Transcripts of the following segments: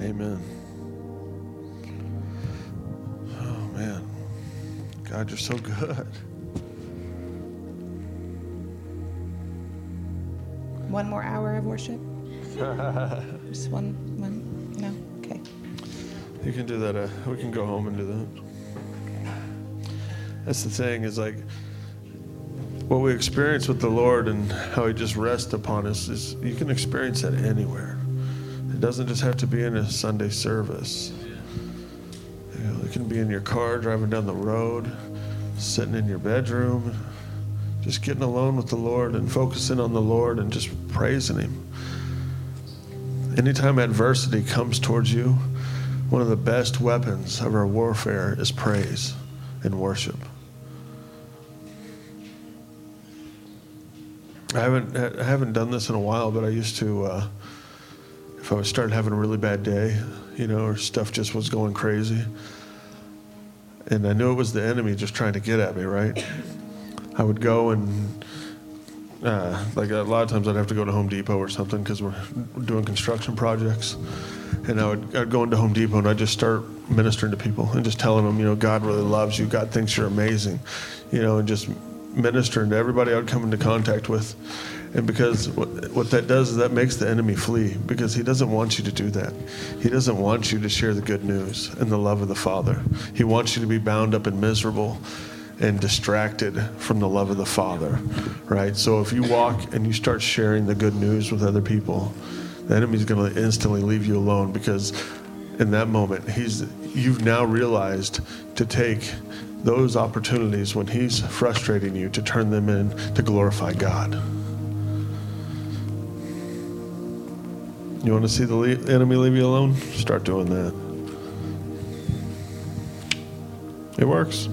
Amen. Oh, man. God, you're so good. One more hour of worship? Just one, one? No? Okay. You can do that. Uh, we can go home and do that. That's the thing is like what we experience with the Lord and how He just rests upon us is you can experience that anywhere. Doesn't just have to be in a Sunday service. You know, it can be in your car driving down the road, sitting in your bedroom, just getting alone with the Lord and focusing on the Lord and just praising Him. Anytime adversity comes towards you, one of the best weapons of our warfare is praise and worship. I haven't I haven't done this in a while, but I used to. Uh, if I was started having a really bad day, you know, or stuff just was going crazy, and I knew it was the enemy just trying to get at me, right? I would go and uh, like a lot of times I'd have to go to Home Depot or something because we're doing construction projects, and I would I'd go into Home Depot and I'd just start ministering to people and just telling them, you know, God really loves you, God thinks you're amazing, you know, and just ministering to everybody I would come into contact with. And because what, what that does is that makes the enemy flee because he doesn't want you to do that. He doesn't want you to share the good news and the love of the Father. He wants you to be bound up and miserable and distracted from the love of the Father, right? So if you walk and you start sharing the good news with other people, the enemy's going to instantly leave you alone because in that moment he's you've now realized to take those opportunities when he's frustrating you to turn them in to glorify God. You want to see the le- enemy leave you alone? Start doing that. It works.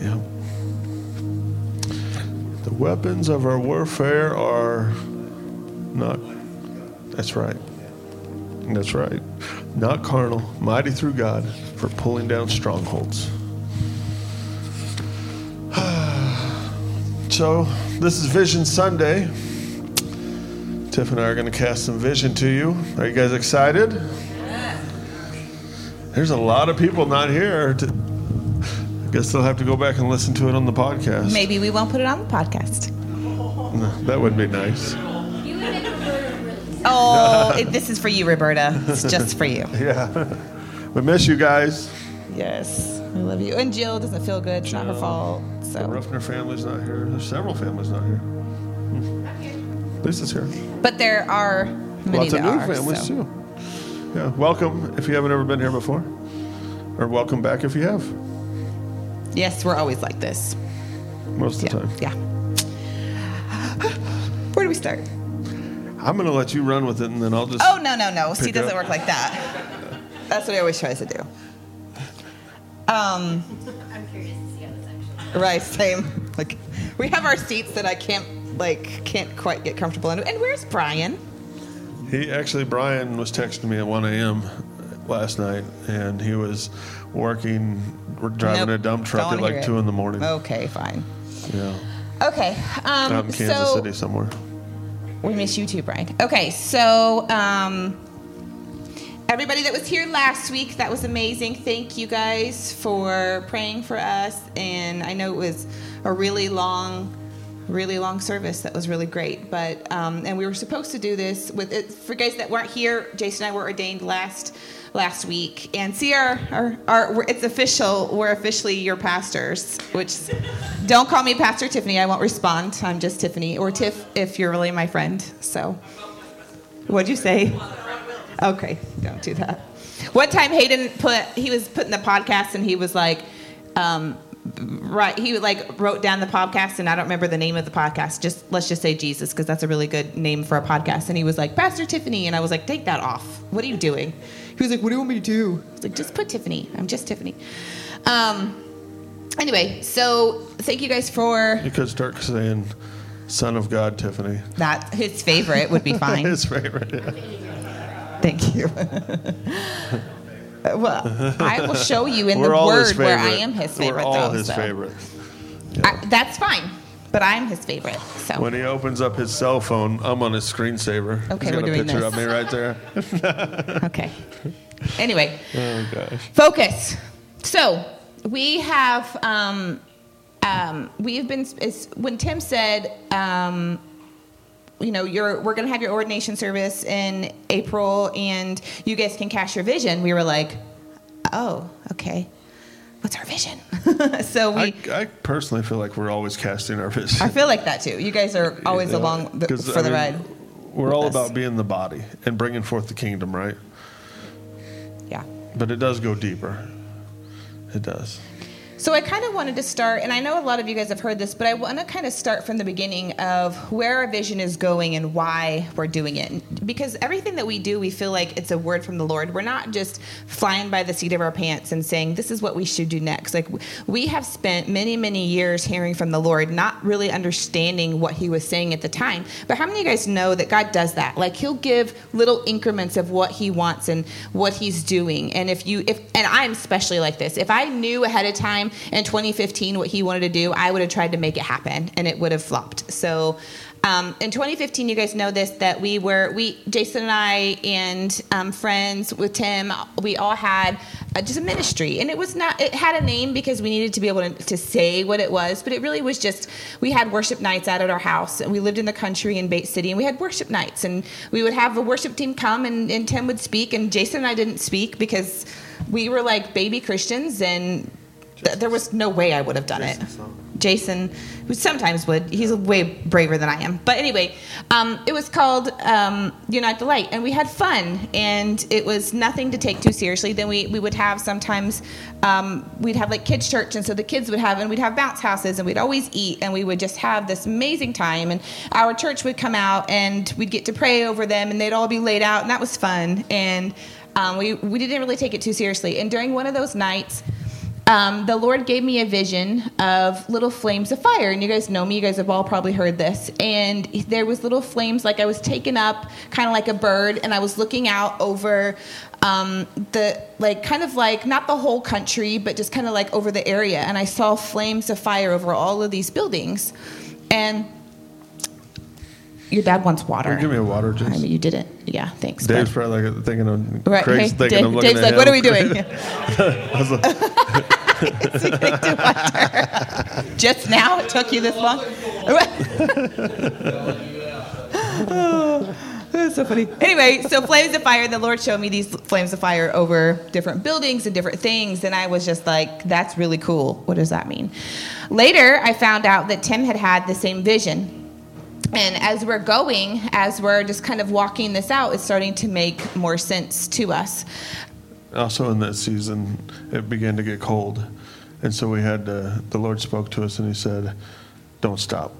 Yeah. The weapons of our warfare are not, that's right. That's right. Not carnal, mighty through God for pulling down strongholds. so, this is Vision Sunday. Tiff and I are going to cast some vision to you. Are you guys excited? There's a lot of people not here. To, I guess they'll have to go back and listen to it on the podcast. Maybe we won't put it on the podcast. No, that would be nice. Oh, it, this is for you, Roberta. It's just for you. Yeah. We miss you guys. Yes, We love you. And Jill doesn't feel good. It's not her Jill. fault. The So, Ruffner family's not here. There's several families not here. Hmm. Lisa's here. but there are many Lots of that new are, families so. too. Yeah. Welcome if you haven't ever been here before, or welcome back if you have. Yes, we're always like this. Most of the time. yeah. Where do we start? I'm gonna let you run with it, and then I'll just. Oh no, no, no. See, it doesn't up. work like that. That's what he always tries to do. Um, I'm curious to see how this actually. right, same. Like we have our seats that I can't like can't quite get comfortable in. And where's Brian? He actually, Brian was texting me at 1 a.m. last night, and he was working, we're driving Nope, a dump truck at like it. two in the morning. Okay, fine. Yeah, Okay. Um, out in Kansas so City somewhere. we miss you too, Brian. Okay, so um, everybody that was here last week, that was amazing. Thank you guys for praying for us, and I know it was a really long, really long service. That was really great. But um, and we were supposed to do this with it for guys that weren't here. Jason and I were ordained last last week, and see our our, our it's official. We're officially your pastors. Which don't call me Pastor Tiffany. I won't respond. I'm just Tiffany or Tiff if you're really my friend. So, what'd you say? Okay, don't do that. One time Hayden put he was putting the podcast and he was like, um, right. He like wrote down the podcast and I don't remember the name of the podcast. Just let's just say Jesus because that's a really good name for a podcast. And he was like Pastor Tiffany and I was like, take that off. What are you doing? He was like, what do you want me to do? I was like, just put Tiffany. I'm just Tiffany. Um. Anyway, so thank you guys for You could start saying, "Son of God, Tiffany." that. His favorite would be fine. His favorite. Yeah. Thank you. well, I will show you in We're the word where I am his favorite. We're all though, his so. favorite. I, that's fine. but I'm his favorite. So When he opens up his cell phone, I'm on his screensaver. Okay, He's got we're a doing picture this. of me right there. okay. Anyway, Oh gosh. focus. So we have um, um, we've been when Tim said. Um, you know, you're, we're going to have your ordination service in April and you guys can cast your vision. We were like, oh, okay. What's our vision? so we, I, I personally feel like we're always casting our vision. I feel like that too. You guys are always You know, along the, for I the mean, ride. We're all us. about being the body and bringing forth the kingdom, right? Yeah. But it does go deeper. It does. So I kind of wanted to start, and I know a lot of you guys have heard this, but I want to kind of start from the beginning of where our vision is going and why we're doing it. Because everything that we do, we feel like it's a word from the Lord. We're not just flying by the seat of our pants and saying, this is what we should do next. Like, we have spent many, many years hearing from the Lord, not really understanding what He was saying at the time. But how many of you guys know that God does that? Like, He'll give little increments of what He wants and what He's doing. And if you, if, and I'm especially like this, if I knew ahead of time in 2015 what He wanted to do, I would have tried to make it happen and it would have flopped. So, um, in 2015, you guys know this that we were we Jason and I and um, friends with Tim, we all had uh, just a ministry, and it was not it had a name because we needed to be able to, to say what it was, but it really was just we had worship nights out at our house, and we lived in the country in Bates City, and we had worship nights, and we would have a worship team come, and, and Tim would speak, and Jason and I didn't speak because we were like baby Christians, and th- there was no way I would have done it. Jason, who sometimes would. He's way braver than I am. But anyway, um, it was called um, Unite the Light, and we had fun, and it was nothing to take too seriously. Then we, we would have sometimes, um, we'd have like kids' church, and so the kids would have, and we'd have bounce houses, and we'd always eat, and we would just have this amazing time. And our church would come out, and we'd get to pray over them, and they'd all be laid out, and that was fun. And um, we, we didn't really take it too seriously. And during one of those nights, um, the Lord gave me a vision of little flames of fire, and you guys know me. You guys have all probably heard this. And there was little flames, like I was taken up, kind of like a bird, and I was looking out over um, the like, kind of like not the whole country, but just kind of like over the area. And I saw flames of fire over all of these buildings, and your dad wants water. Give me a water, I mean, you didn't. Yeah, thanks. Dave's bud. probably like thinking of Right. Craig's hey, thinking Dave- Dave's like, what are we doing? Just now? It took you this long? That's so funny. Anyway, so flames of fire, the Lord showed me these flames of fire over different buildings and different things, and I was just like, that's really cool. What does that mean? Later, I found out that Tim had had the same vision. And as we're going, as we're just kind of walking this out, it's starting to make more sense to us. Also in that season, it began to get cold, and so we had to, the Lord spoke to us and He said, "Don't stop."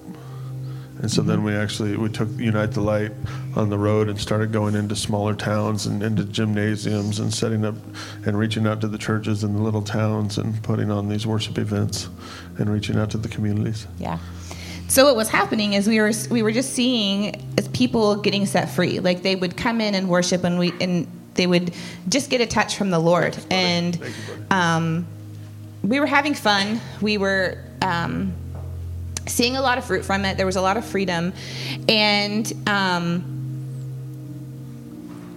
And so then we mm-hmm. actually we took Unite the Light on the road and started going into smaller towns and into gymnasiums and setting up and reaching out to the churches in the little towns and putting on these worship events and reaching out to the communities. Yeah. So what was happening is we were we were just seeing as people getting set free. Like they would come in and worship, and we and they would just get a touch from the Lord, and Thank you, buddy. um, we were having fun. We were um, seeing a lot of fruit from it. There was a lot of freedom, and um,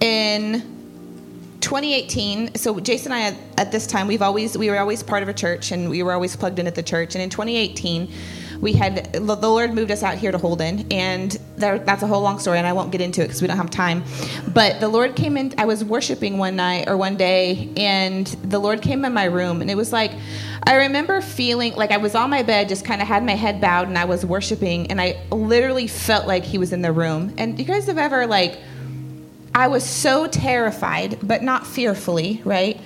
in 2018 so jason and i at, at this time we've always we were always part of a church and we were always plugged in at the church and in 2018 we had the lord moved us out here to holden and there, that's a whole long story and i won't get into it because we don't have time but the lord came in i was worshiping one night or one day and the lord came in my room and it was like i remember feeling like i was on my bed just kind of had my head bowed and i was worshiping and i literally felt like he was in the room and you guys have ever like I was so terrified, but not fearfully, right?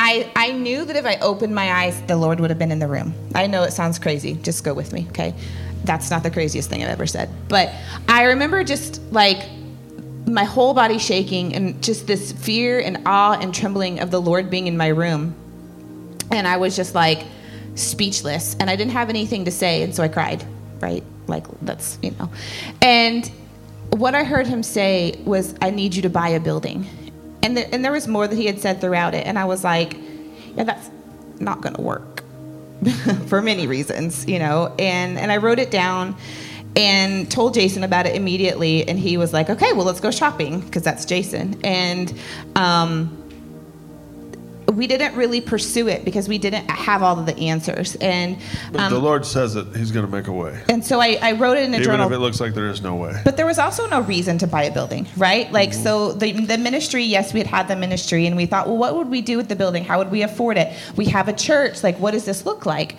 I, I knew that if I opened my eyes, the Lord would have been in the room. I know it sounds crazy. Just go with me, okay? That's not the craziest thing I've ever said. But I remember just like my whole body shaking and just this fear and awe and trembling of the Lord being in my room. And I was just like speechless and I didn't have anything to say. And so I cried, right? Like, that's, you know. And what I heard him say was, I need you to buy a building. And, the, and there was more that he had said throughout it. And I was like, yeah, that's not going to work. for many reasons, you know. And and I wrote it down and told Jason about it immediately, and he was like, "Okay, well, let's go shopping because that's Jason." And um, we didn't really pursue it because we didn't have all of the answers. And But um, the Lord says that He's going to make a way, and so I, I wrote it in a journal. even if it looks like there is no way. But there was also no reason to buy a building, right? Like, so the, the ministry, yes, we had had the ministry, and we thought, well, what would we do with the building? How would we afford it? We have a church. Like, what does this look like?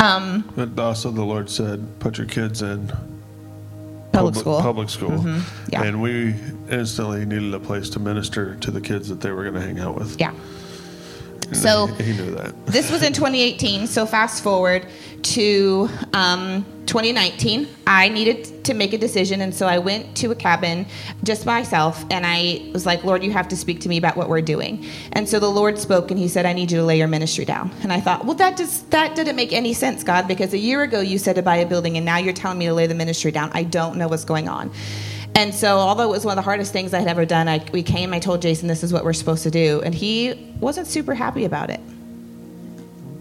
Um, But also, the Lord said, "Put your kids in public school. Public school, yeah. and we instantly needed a place to minister to the kids that they were going to hang out with. Yeah. So- he knew that. This was in 2018. So fast forward to um, 2019. I needed to make a decision, and so I went to a cabin just myself, and I was like, "Lord, you have to speak to me about what we're doing." And so the Lord spoke, and He said, "I need you to lay your ministry down." And I thought, "Well, that does that didn't make any sense, God, because a year ago you said to buy a building, and now you're telling me to lay the ministry down. I don't know what's going on." And so, although it was one of the hardest things I had ever done, I, we came. I told Jason, "This is what we're supposed to do," and he wasn't super happy about it.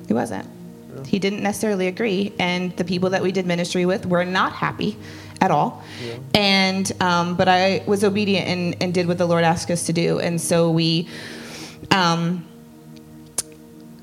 He wasn't. He didn't necessarily agree, and the people that we did ministry with were not happy at all. And um, but I was obedient and, and did what the Lord asked us to do, and so we. Um,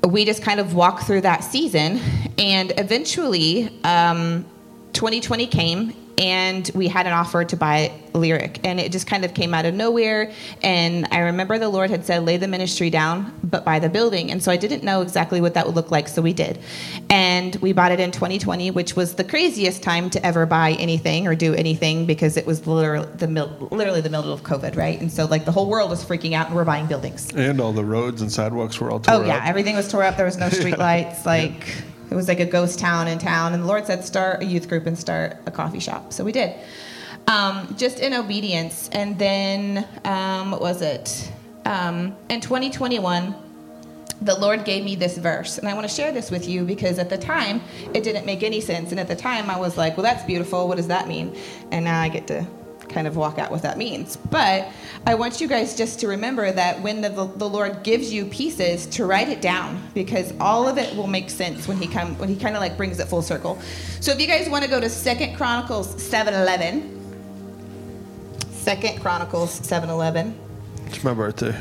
we just kind of walked through that season, and eventually, um, 2020 came, and we had an offer to buy Lyric, and it just kind of came out of nowhere. And I remember the Lord had said, "Lay the ministry down, but buy the building." And so I didn't know exactly what that would look like, so we did, and we bought it in 2020, which was the craziest time to ever buy anything or do anything because it was literally the literally the middle of COVID, right? And so like the whole world was freaking out, and we're buying buildings. And all the roads and sidewalks were all tore Oh yeah, up. everything was tore up. There was no street lights. Like it was like a ghost town in town. And the Lord said, start a youth group and start a coffee shop. So we did, um, just in obedience. And then um, what was it? Um, in 2021, the Lord gave me this verse, and I want to share this with you because at the time it didn't make any sense, and at the time I was like, "Well, that's beautiful. What does that mean?" And now I get to kind of walk out what that means. But I want you guys just to remember that when the, the Lord gives you pieces, to write it down because all of it will make sense when He come when He kind of like brings it full circle. So if you guys want to go to Second Chronicles seven eleven. Second Chronicles seven eleven. It's my birthday.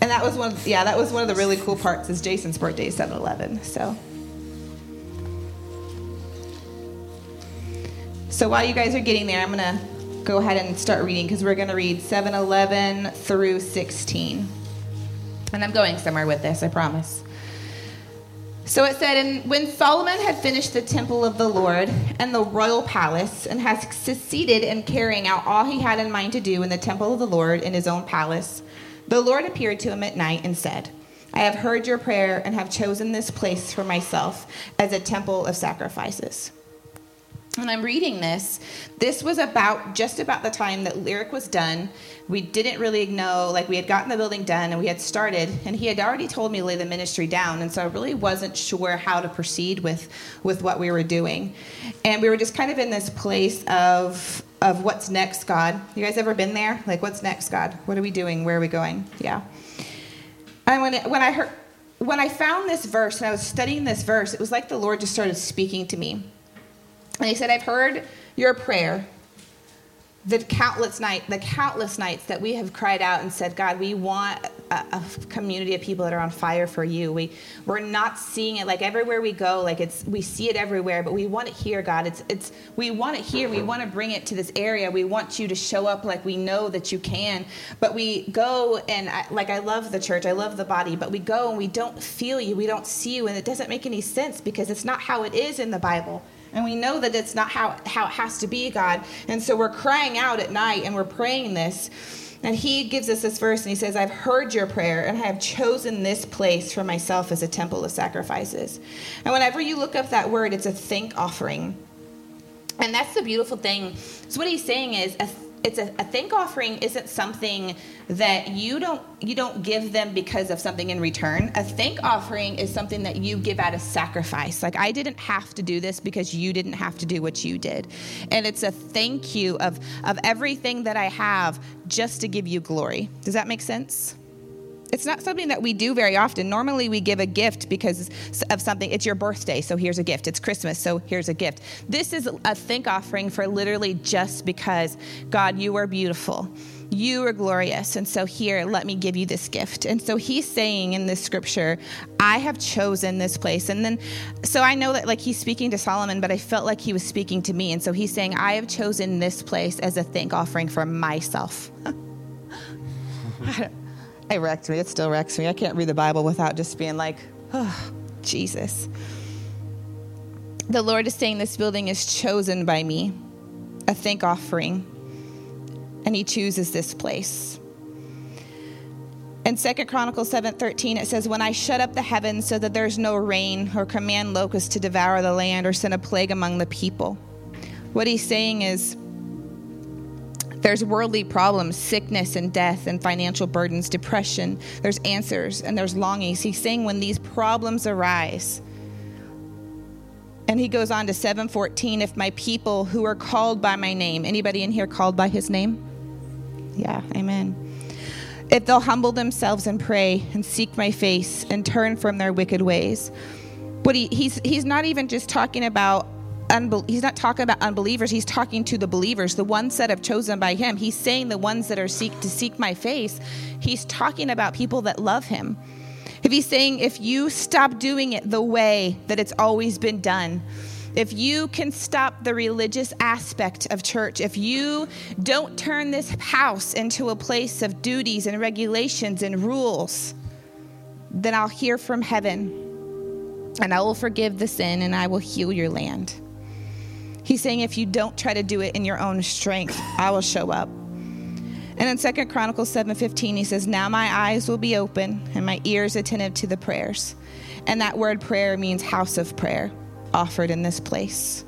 And that was one, yeah, that was one of the really cool parts. Is Jason's birthday, 7-Eleven. So, so while you guys are getting there, I'm gonna go ahead and start reading because we're gonna read 7-Eleven through 16. And I'm going somewhere with this, I promise. So it said, and when Solomon had finished the temple of the Lord and the royal palace, and has succeeded in carrying out all he had in mind to do in the temple of the Lord in his own palace, the Lord appeared to him at night and said, I have heard your prayer and have chosen this place for myself as a temple of sacrifices. When I'm reading this, this was about just about the time that Lyric was done. We didn't really know, like we had gotten the building done and we had started, and he had already told me to lay the ministry down, and so I really wasn't sure how to proceed with with what we were doing, and we were just kind of in this place of of what's next, God. You guys ever been there? Like, what's next, God? What are we doing? Where are we going? Yeah. And when it, when I heard when I found this verse and I was studying this verse, it was like the Lord just started speaking to me. And he said, I've heard your prayer. The countless night, the countless nights that we have cried out and said, God, we want a, a community of people that are on fire for you. We we're not seeing it like everywhere we go, like it's we see it everywhere, but we want it here, God. It's it's we want it here. We want to bring it to this area. We want you to show up like we know that you can. But we go and I, like I love the church, I love the body, but we go and we don't feel you, we don't see you, and it doesn't make any sense because it's not how it is in the Bible. And we know that it's not how, how it has to be, God. And so we're crying out at night and we're praying this. And he gives us this verse and he says, I've heard your prayer and I have chosen this place for myself as a temple of sacrifices. And whenever you look up that word, it's a thank offering. And that's the beautiful thing. So what he's saying is a it's a, a thank offering isn't something that you don't you don't give them because of something in return. A thank offering is something that you give out of sacrifice. Like i didn't have to do this because you didn't have to do what you did. And it's a thank you of of everything that i have just to give you glory. Does that make sense it's not something that we do very often. Normally, we give a gift because of something. It's your birthday, so here's a gift. It's Christmas, so here's a gift. This is a thank offering for literally just because, God, you are beautiful. You are glorious. And so, here, let me give you this gift. And so, he's saying in this scripture, I have chosen this place. And then, so I know that like he's speaking to Solomon, but I felt like he was speaking to me. And so, he's saying, I have chosen this place as a thank offering for myself. it wrecked me. It still wrecks me. I can't read the Bible without just being like, oh, Jesus. The Lord is saying this building is chosen by me, a thank offering, and He chooses this place. In 2 Chronicles 7:13 it says when I shut up the heavens so that there's no rain or command locusts to devour the land or send a plague among the people. What he's saying is there's worldly problems, sickness and death and financial burdens, depression. There's answers and there's longings. He's saying when these problems arise, and he goes on to 714 if my people who are called by my name anybody in here called by his name yeah amen if they'll humble themselves and pray and seek my face and turn from their wicked ways But he, he's he's not even just talking about unbe- he's not talking about unbelievers he's talking to the believers the ones that have chosen by him he's saying the ones that are seek to seek my face he's talking about people that love him if he's saying if you stop doing it the way that it's always been done if you can stop the religious aspect of church, if you don't turn this house into a place of duties and regulations and rules, then I'll hear from heaven and I will forgive the sin and I will heal your land. He's saying if you don't try to do it in your own strength, I will show up. And in Second Chronicles 7:15 he says, "Now my eyes will be open and my ears attentive to the prayers." And that word prayer means house of prayer offered in this place.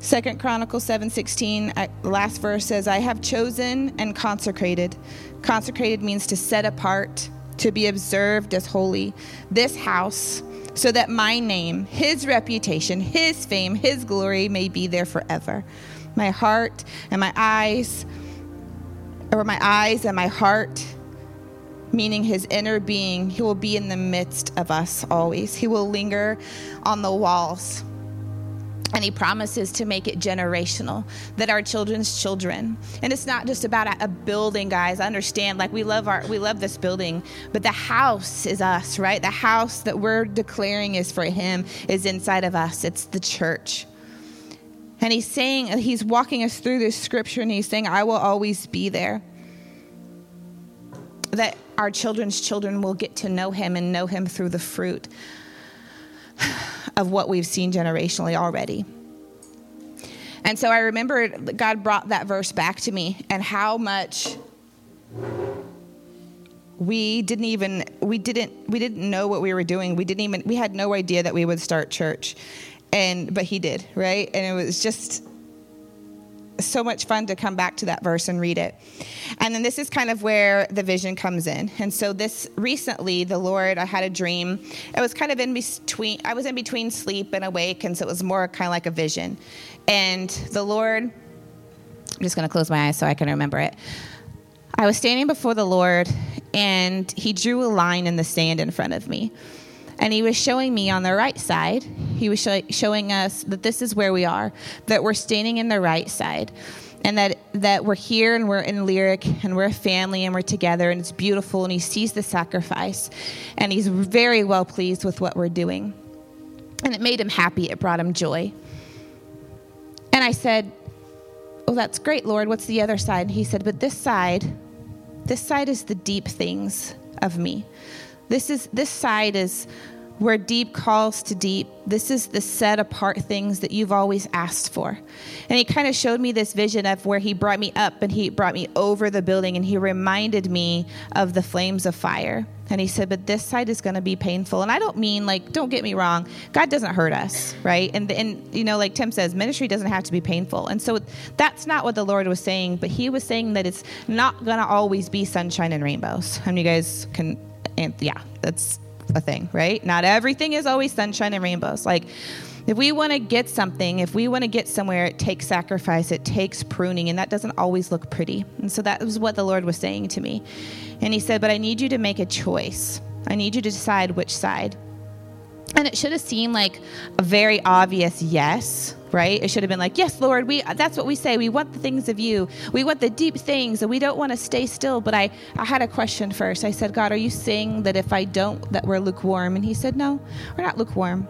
Second Chronicles 7:16 last verse says, "I have chosen and consecrated." Consecrated means to set apart, to be observed as holy. This house so that my name, his reputation, his fame, his glory may be there forever. My heart and my eyes, or my eyes and my heart, meaning his inner being, he will be in the midst of us always. He will linger on the walls. And he promises to make it generational, that our children's children. And it's not just about a building, guys. I understand, like we love our we love this building, but the house is us, right? The house that we're declaring is for him is inside of us. It's the church. And he's saying, he's walking us through this scripture and he's saying, I will always be there. That our children's children will get to know him and know him through the fruit of what we've seen generationally already. And so I remember God brought that verse back to me and how much we didn't even we didn't we didn't know what we were doing. We didn't even we had no idea that we would start church. And but he did, right? And it was just so much fun to come back to that verse and read it. And then this is kind of where the vision comes in. And so this recently, the Lord, I had a dream. It was kind of in between, I was in between sleep and awake, and so it was more kind of like a vision. And the Lord, I'm just going to close my eyes so I can remember it. I was standing before the Lord, and He drew a line in the sand in front of me. And he was showing me on the right side, he was show, showing us that this is where we are, that we're standing in the right side, and that, that we're here and we're in lyric and we're a family and we're together and it's beautiful. And he sees the sacrifice, and he's very well pleased with what we're doing. And it made him happy, it brought him joy. And I said, Oh, that's great, Lord. What's the other side? And he said, But this side, this side is the deep things of me. This is this side is where deep calls to deep. This is the set apart things that you've always asked for. And he kind of showed me this vision of where he brought me up and he brought me over the building and he reminded me of the flames of fire. And he said, But this side is going to be painful. And I don't mean, like, don't get me wrong, God doesn't hurt us, right? And, and, you know, like Tim says, ministry doesn't have to be painful. And so that's not what the Lord was saying, but he was saying that it's not going to always be sunshine and rainbows. How many you guys can and yeah, that's a thing, right? Not everything is always sunshine and rainbows. Like If we want to get something, if we want to get somewhere, it takes sacrifice, it takes pruning, and that doesn't always look pretty. And so that was what the Lord was saying to me. And He said, But I need you to make a choice. I need you to decide which side. And it should have seemed like a very obvious yes, right? It should have been like, "Yes, Lord, we that's what we say. We want the things of you. We want the deep things, and we don't want to stay still." But I I had a question first. I said, "God, are you saying that if I don't that we're lukewarm?" And he said, "No, we're not lukewarm.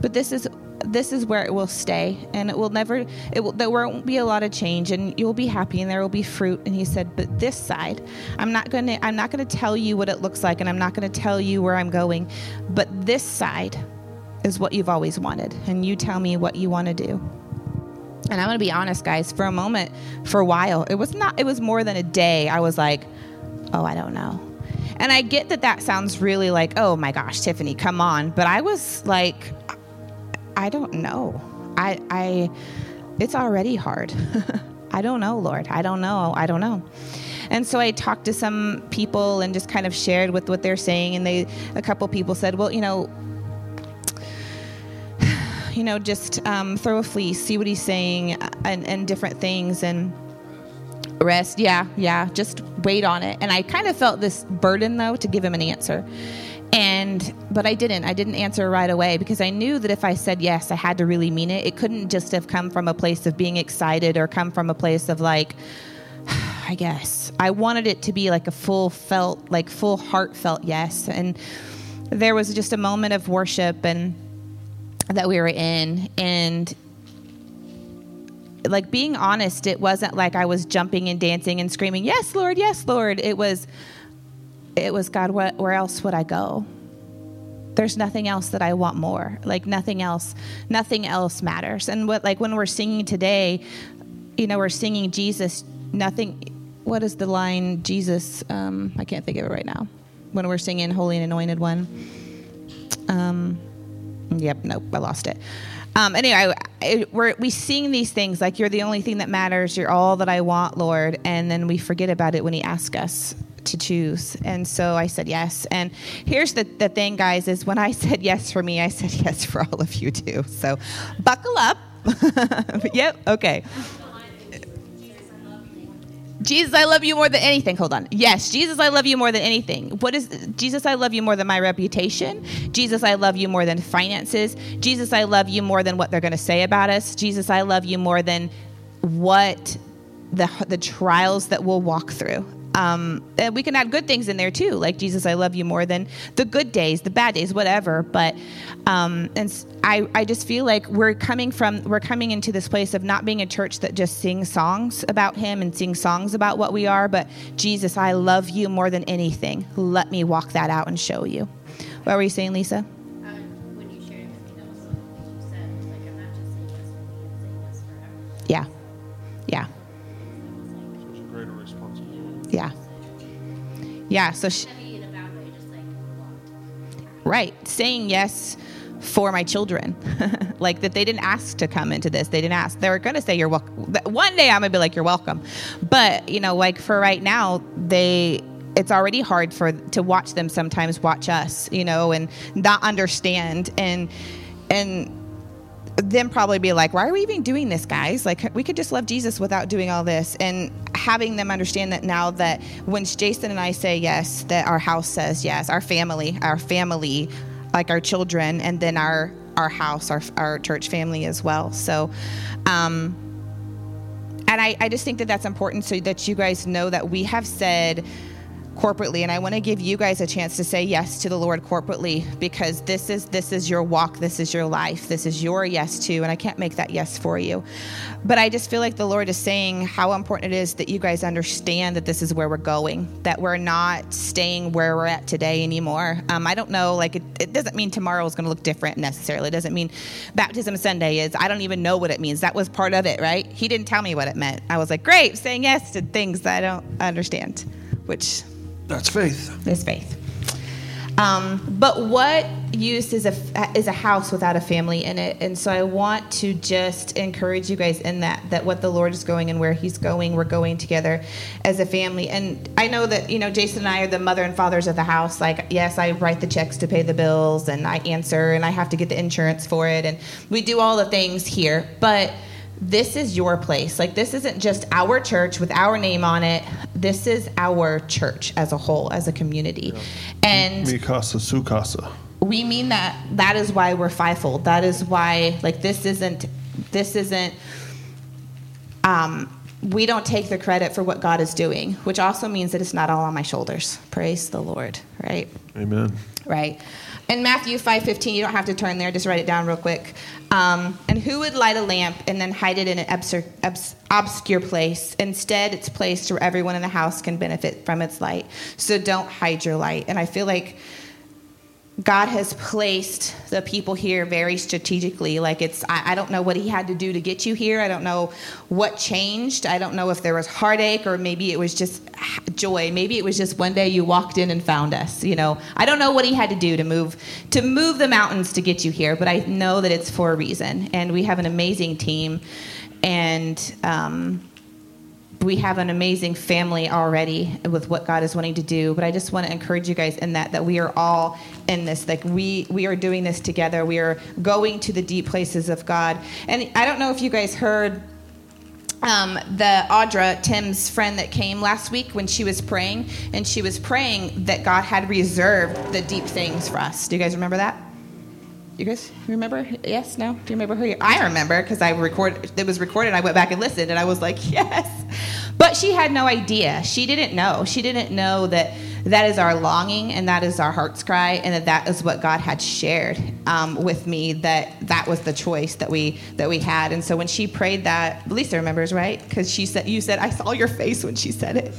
But this is this is where it will stay and it will never it will there won't be a lot of change and you'll be happy and there will be fruit and he said but this side i'm not going to i'm not going to tell you what it looks like and i'm not going to tell you where i'm going but this side is what you've always wanted and you tell me what you want to do and i'm going to be honest guys for a moment for a while it was not it was more than a day i was like oh i don't know and i get that that sounds really like oh my gosh tiffany come on but i was like I don't know. I, I, it's already hard. I don't know, Lord. I don't know. I don't know. And so I talked to some people and just kind of shared with what they're saying. And they, a couple people said, well, you know, you know, just um, throw a fleece, see what he's saying, and, and different things, and rest. Yeah, yeah, just wait on it. And I kind of felt this burden though to give him an answer. And but i didn't. I didn't answer right away because i knew that if i said yes i had to really mean it. It couldn't just have come from a place of being excited or come from a place of like i guess. I wanted it to be like a full felt like full heartfelt yes. And there was just a moment of worship and that we were in and like being honest it wasn't like i was jumping and dancing and screaming yes lord yes lord it was it was God, what, where else would I go? There's nothing else that I want more. Like nothing else, nothing else matters. And what, like when we're singing today, you know, we're singing Jesus. Nothing. What is the line? Jesus. Um, I can't think of it right now. When we're singing "Holy and Anointed One." Um, yep. Nope. I lost it. Um, anyway, we're we sing these things like "You're the only thing that matters. You're all that I want, Lord," and then we forget about it when He asks us to choose. And so I said yes. And here's the, the thing, guys, is when I said yes for me, I said yes for all of you too. So buckle up. yep, okay. Jesus, I love you more than anything. Hold on. Yes, Jesus, I love you more than anything. What is Jesus, I love you more than my reputation. Jesus, I love you more than finances. Jesus, I love you more than what they're going to say about us. Jesus, I love you more than what the the trials that we'll walk through. Um, and we can add good things in there too, like Jesus, I love you more than the good days, the bad days, whatever. But um, and I, I just feel like we're coming from we're coming into this place of not being a church that just sings songs about Him and sings songs about what we are, but Jesus, I love you more than anything. Let me walk that out and show you. What were you saying, Lisa? Yeah. Yeah. Yeah. Yeah. So, she, right. Saying yes for my children, like that they didn't ask to come into this. They didn't ask. They were going to say you're welcome. One day I'm going to be like, you're welcome. But, you know, like for right now, they, it's already hard for to watch them sometimes watch us, you know, and not understand and, and them probably be like, why are we even doing this, guys? Like, we could just love Jesus without doing all this. And having them understand that now that when Jason and I say yes, that our house says yes, our family, our family, like our children, and then our our house, our our church family as well. So, um, and I, I just think that that's important so that you guys know that we have said corporately and i want to give you guys a chance to say yes to the lord corporately because this is this is your walk this is your life this is your yes to and i can't make that yes for you. But i just feel like the lord is saying how important it is that you guys understand that this is where we're going that we're not staying where we're at today anymore. Um, i don't know like it, it doesn't mean tomorrow is going to look different necessarily. It doesn't mean baptism sunday is i don't even know what it means. That was part of it right? He didn't tell me what it meant. I was like great saying yes to things that i don't understand which that's faith. It's faith. Um, but what use is a as a house without a family in it, and so I want to just encourage you guys in that that what the Lord is going and where He's going, we're going together as a family. And I know that you know Jason and I are the mother and fathers of the house. Like, yes, I write the checks to pay the bills, and I answer, and I have to get the insurance for it, and we do all the things here, but this is your place. Like, this isn't just our church with our name on it. This is our church as a whole, as a community. And Mi casa, su casa. we mean that that is why we're fivefold. That is why, like, this isn't, this isn't, um, we don't take the credit for what God is doing, which also means that it's not all on my shoulders. Praise the Lord, right? Amen. right? In Matthew 5:15, you don't have to turn there, just write it down real quick. Um, and who would light a lamp and then hide it in an obs- obscure place? Instead, it's placed where everyone in the house can benefit from its light. So don't hide your light. And I feel like God has placed the people here very strategically. Like it's, I, I don't know what He had to do to get you here. I don't know what changed. I don't know if there was heartache or maybe it was just joy. Maybe it was just one day you walked in and found us. You know, I don't know what He had to do to move to move the mountains to get you here, but I know that it's for a reason. And we have an amazing team, and. Um, we have an amazing family already with what God is wanting to do. But I just want to encourage you guys in that that we are all in this. Like we we are doing this together. We are going to the deep places of God. And I don't know if you guys heard um, the Audra, Tim's friend that came last week when she was praying, and she was praying that God had reserved the deep things for us. Do you guys remember that? You guys remember? Yes? No? Do you remember who? You, I remember because I recorded. It was recorded. I went back and listened, and I was like, yes. But she had no idea. She didn't know. She didn't know that that is our longing and that is our heart's cry, and that that is what God had shared um, with me. That that was the choice that we that we had. And so when she prayed that, Lisa remembers, right? Because she said, "You said I saw your face when she said it."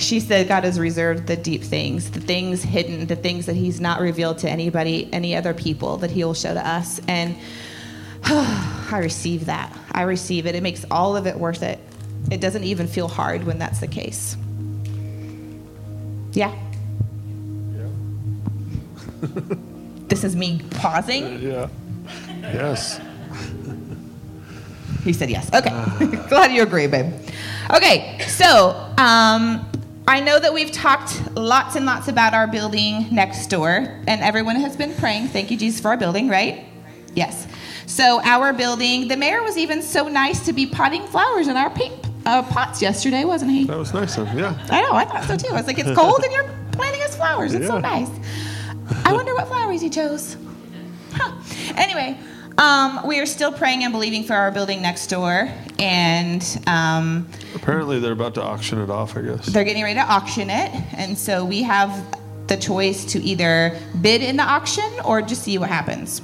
She said God has reserved the deep things, the things hidden, the things that He's not revealed to anybody, any other people that He will show to us. And I receive that. I receive it. It makes all of it worth it. It doesn't even feel hard when that's the case. Yeah. this is me pausing. Yeah. Yes. He said yes. Okay. Glad you agree, babe. Okay, so um, I know that we've talked lots and lots about our building next door, and everyone has been praying. Thank you, Jesus, for our building, right? Yes. So, our building, the mayor was even so nice to be potting flowers in our pink uh, pots yesterday, wasn't he? That was nice of him. Yeah. I know, I thought so too. I was like, it's cold and you're planting us flowers. It's so nice. I wonder what flowers he chose. Huh. Anyway, um, we are still praying and believing for our building next door, and um, Apparently they're about to auction it off, I guess. they're getting ready to auction it. And so we have the choice to either bid in the auction or just see what happens.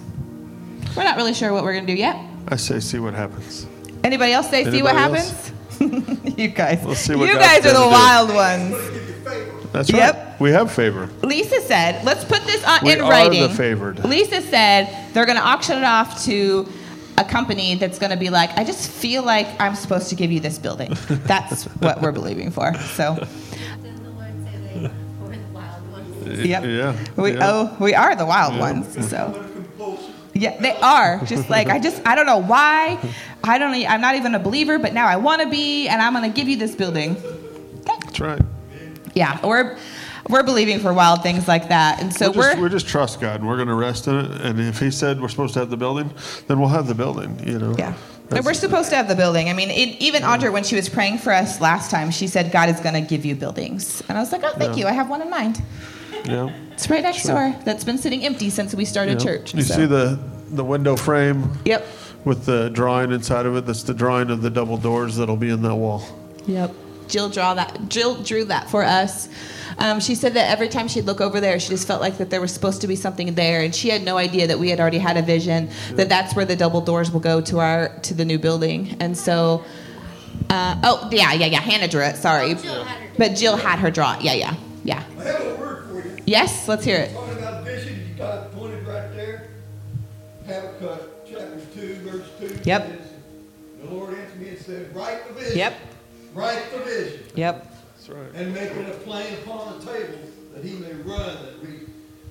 We're not really sure what we're going to do yet. I say see what happens. Anybody else say see what Anybody happens? you guys. What you guys are the do. wild ones. That's Yep. right. We have favor. Lisa said, let's put this on, We in are writing. the favored. Lisa said they're going to auction it off to a company that's going to be like, I just feel like I'm supposed to give you this building. That's what we're believing for. So, Didn't the Lord say they were the wild ones? yep. Yeah. We, yeah. Oh, we are the wild ones. So, yeah, they are. Just like, I just, I don't know why. I don't, I'm not even a believer, but now I want to be, and I'm going to give you this building. That's right. Yeah, we're, we're believing for wild things like that. And so we'll just, we're, we just trust God and we're going to rest in it. And if He said we're supposed to have the building, then we'll have the building, you know? Yeah. And That's- we're supposed to have the building. I mean, it, even Audra, when she was praying for us last time, she said, God is going to give you buildings. And I was like, oh, thank Yeah. you. I have one in mind. Yeah. It's right next Sure. door that's been sitting empty since we started yeah. church. You so- see the, the window frame Yep. with the drawing inside of it? That's the drawing of the double doors that'll be in that wall. Yep. Jill draw that. Jill drew that for us. Um, she said that every time she'd look over there, she just felt like that there was supposed to be something there, and she had no idea that we had already had a vision that that's where the double doors will go to our to the new building. And so, uh, oh yeah, yeah, yeah. Hannah drew it. Sorry, Jill had her- but Jill had her draw. it. Yeah, yeah, yeah. I have a word for you. Yes, let's hear it. Talking about vision, you got it pointed right there. Habakkuk chapter two, verse two. Yep. says, The Lord answered me and said, write the vision. Yep. Write the vision Yep. That's right. and make it a plain upon the table that he may run that read.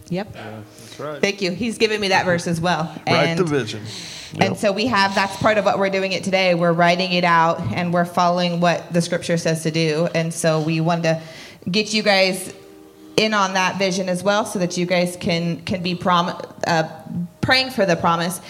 Yep. That's right. Thank you. He's given me that verse as well. Write And- the vision. And so we have that's part of what we're doing it today. We're writing it out and we're following what the scripture says to do. And so we wanted to get you guys in on that vision as well so that you guys can can be prom- uh, praying for the promise.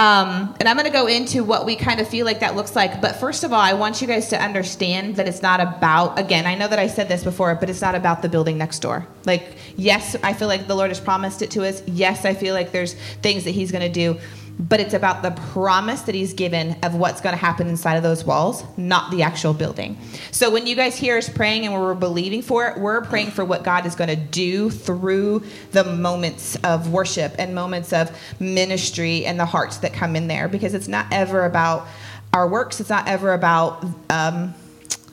Um, and I'm going to go into what we kind of feel like that looks like. But first of all, I want you guys to understand that it's not about, again, I know that I said this before, but it's not about the building next door. Like, yes, I feel like the Lord has promised it to us. Yes, I feel like there's things that He's going to do. But it's about the promise that He's given of what's going to happen inside of those walls, not the actual building. So when you guys hear us praying and we're believing for it, we're praying for what God is going to do through the moments of worship and moments of ministry and the hearts that come in there because it's not ever about our works, it's not ever about um,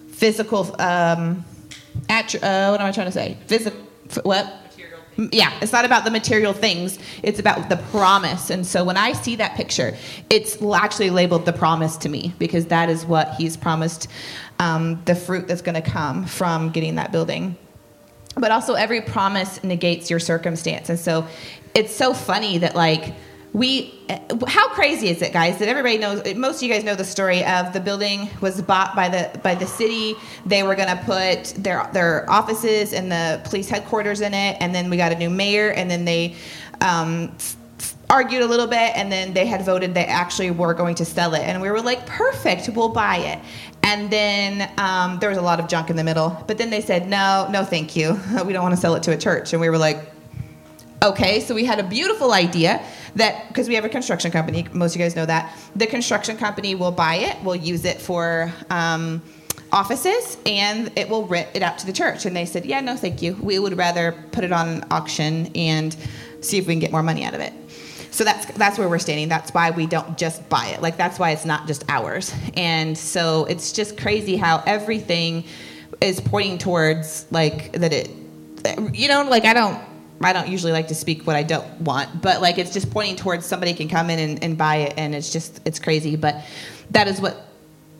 physical, um, uh, what am I trying to say? Physical, what? Yeah, it's not about the material things. It's about the promise. And so when I see that picture, it's actually labeled the promise to me because that is what he's promised um, the fruit that's going to come from getting that building but also every promise negates your circumstance and so it's so funny that like we how crazy is it guys that everybody knows most of you guys know the story of the building was bought by the by the city. They were going to put their their offices and the police headquarters in it and then we got a new mayor and then they um, argued a little bit and then they had voted they actually were going to sell it. And we were like perfect we'll buy it. And then um, there was a lot of junk in the middle. But then they said no no thank you. We don't want to sell it to a church. And we were like okay so we had a beautiful idea that because we have a construction company most of you guys know that. The construction company will buy it will use it for um, offices and it will rent it out to the church. And they said yeah no thank you. We would rather put it on auction and see if we can get more money out of it. So that's that's where we're standing. That's why we don't just buy it. Like that's why it's not just ours. And so it's just crazy how everything is pointing towards like that it you know like i don't i don't usually like to speak what i don't want but like it's just pointing towards somebody can come in and, and buy it and it's just it's crazy. But that is what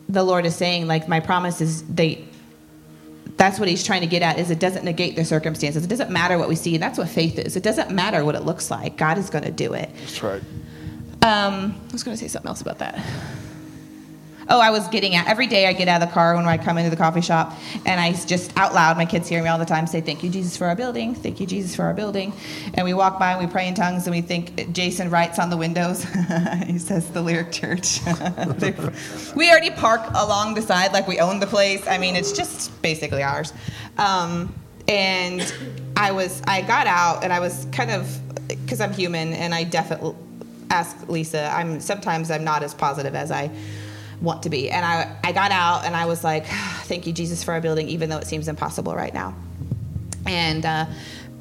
the lord is saying. Like my promise is they that's what he's trying to get at is it doesn't negate the circumstances. It doesn't matter what we see that's what faith is. It doesn't matter what it looks like. God is going to do it. That's right. um, I was going to say something else about that. Oh, I was getting at every day I get out of the car when I come into the coffee shop, and I just out loud, my kids hear me all the time say, Thank you, Jesus, for our building. Thank you, Jesus, for our building. And we walk by and we pray in tongues, and we think Jason writes on the windows, he says, The Lyric Church. we already park along the side like we own the place. I mean, it's just basically ours. Um, and I was, I got out, and I was kind of, because I'm human, and I definitely ask Lisa. I'm sometimes I'm not as positive as I want to be. And I, I got out and I was like, thank you, Jesus, for our building, even though it seems impossible right now. And uh,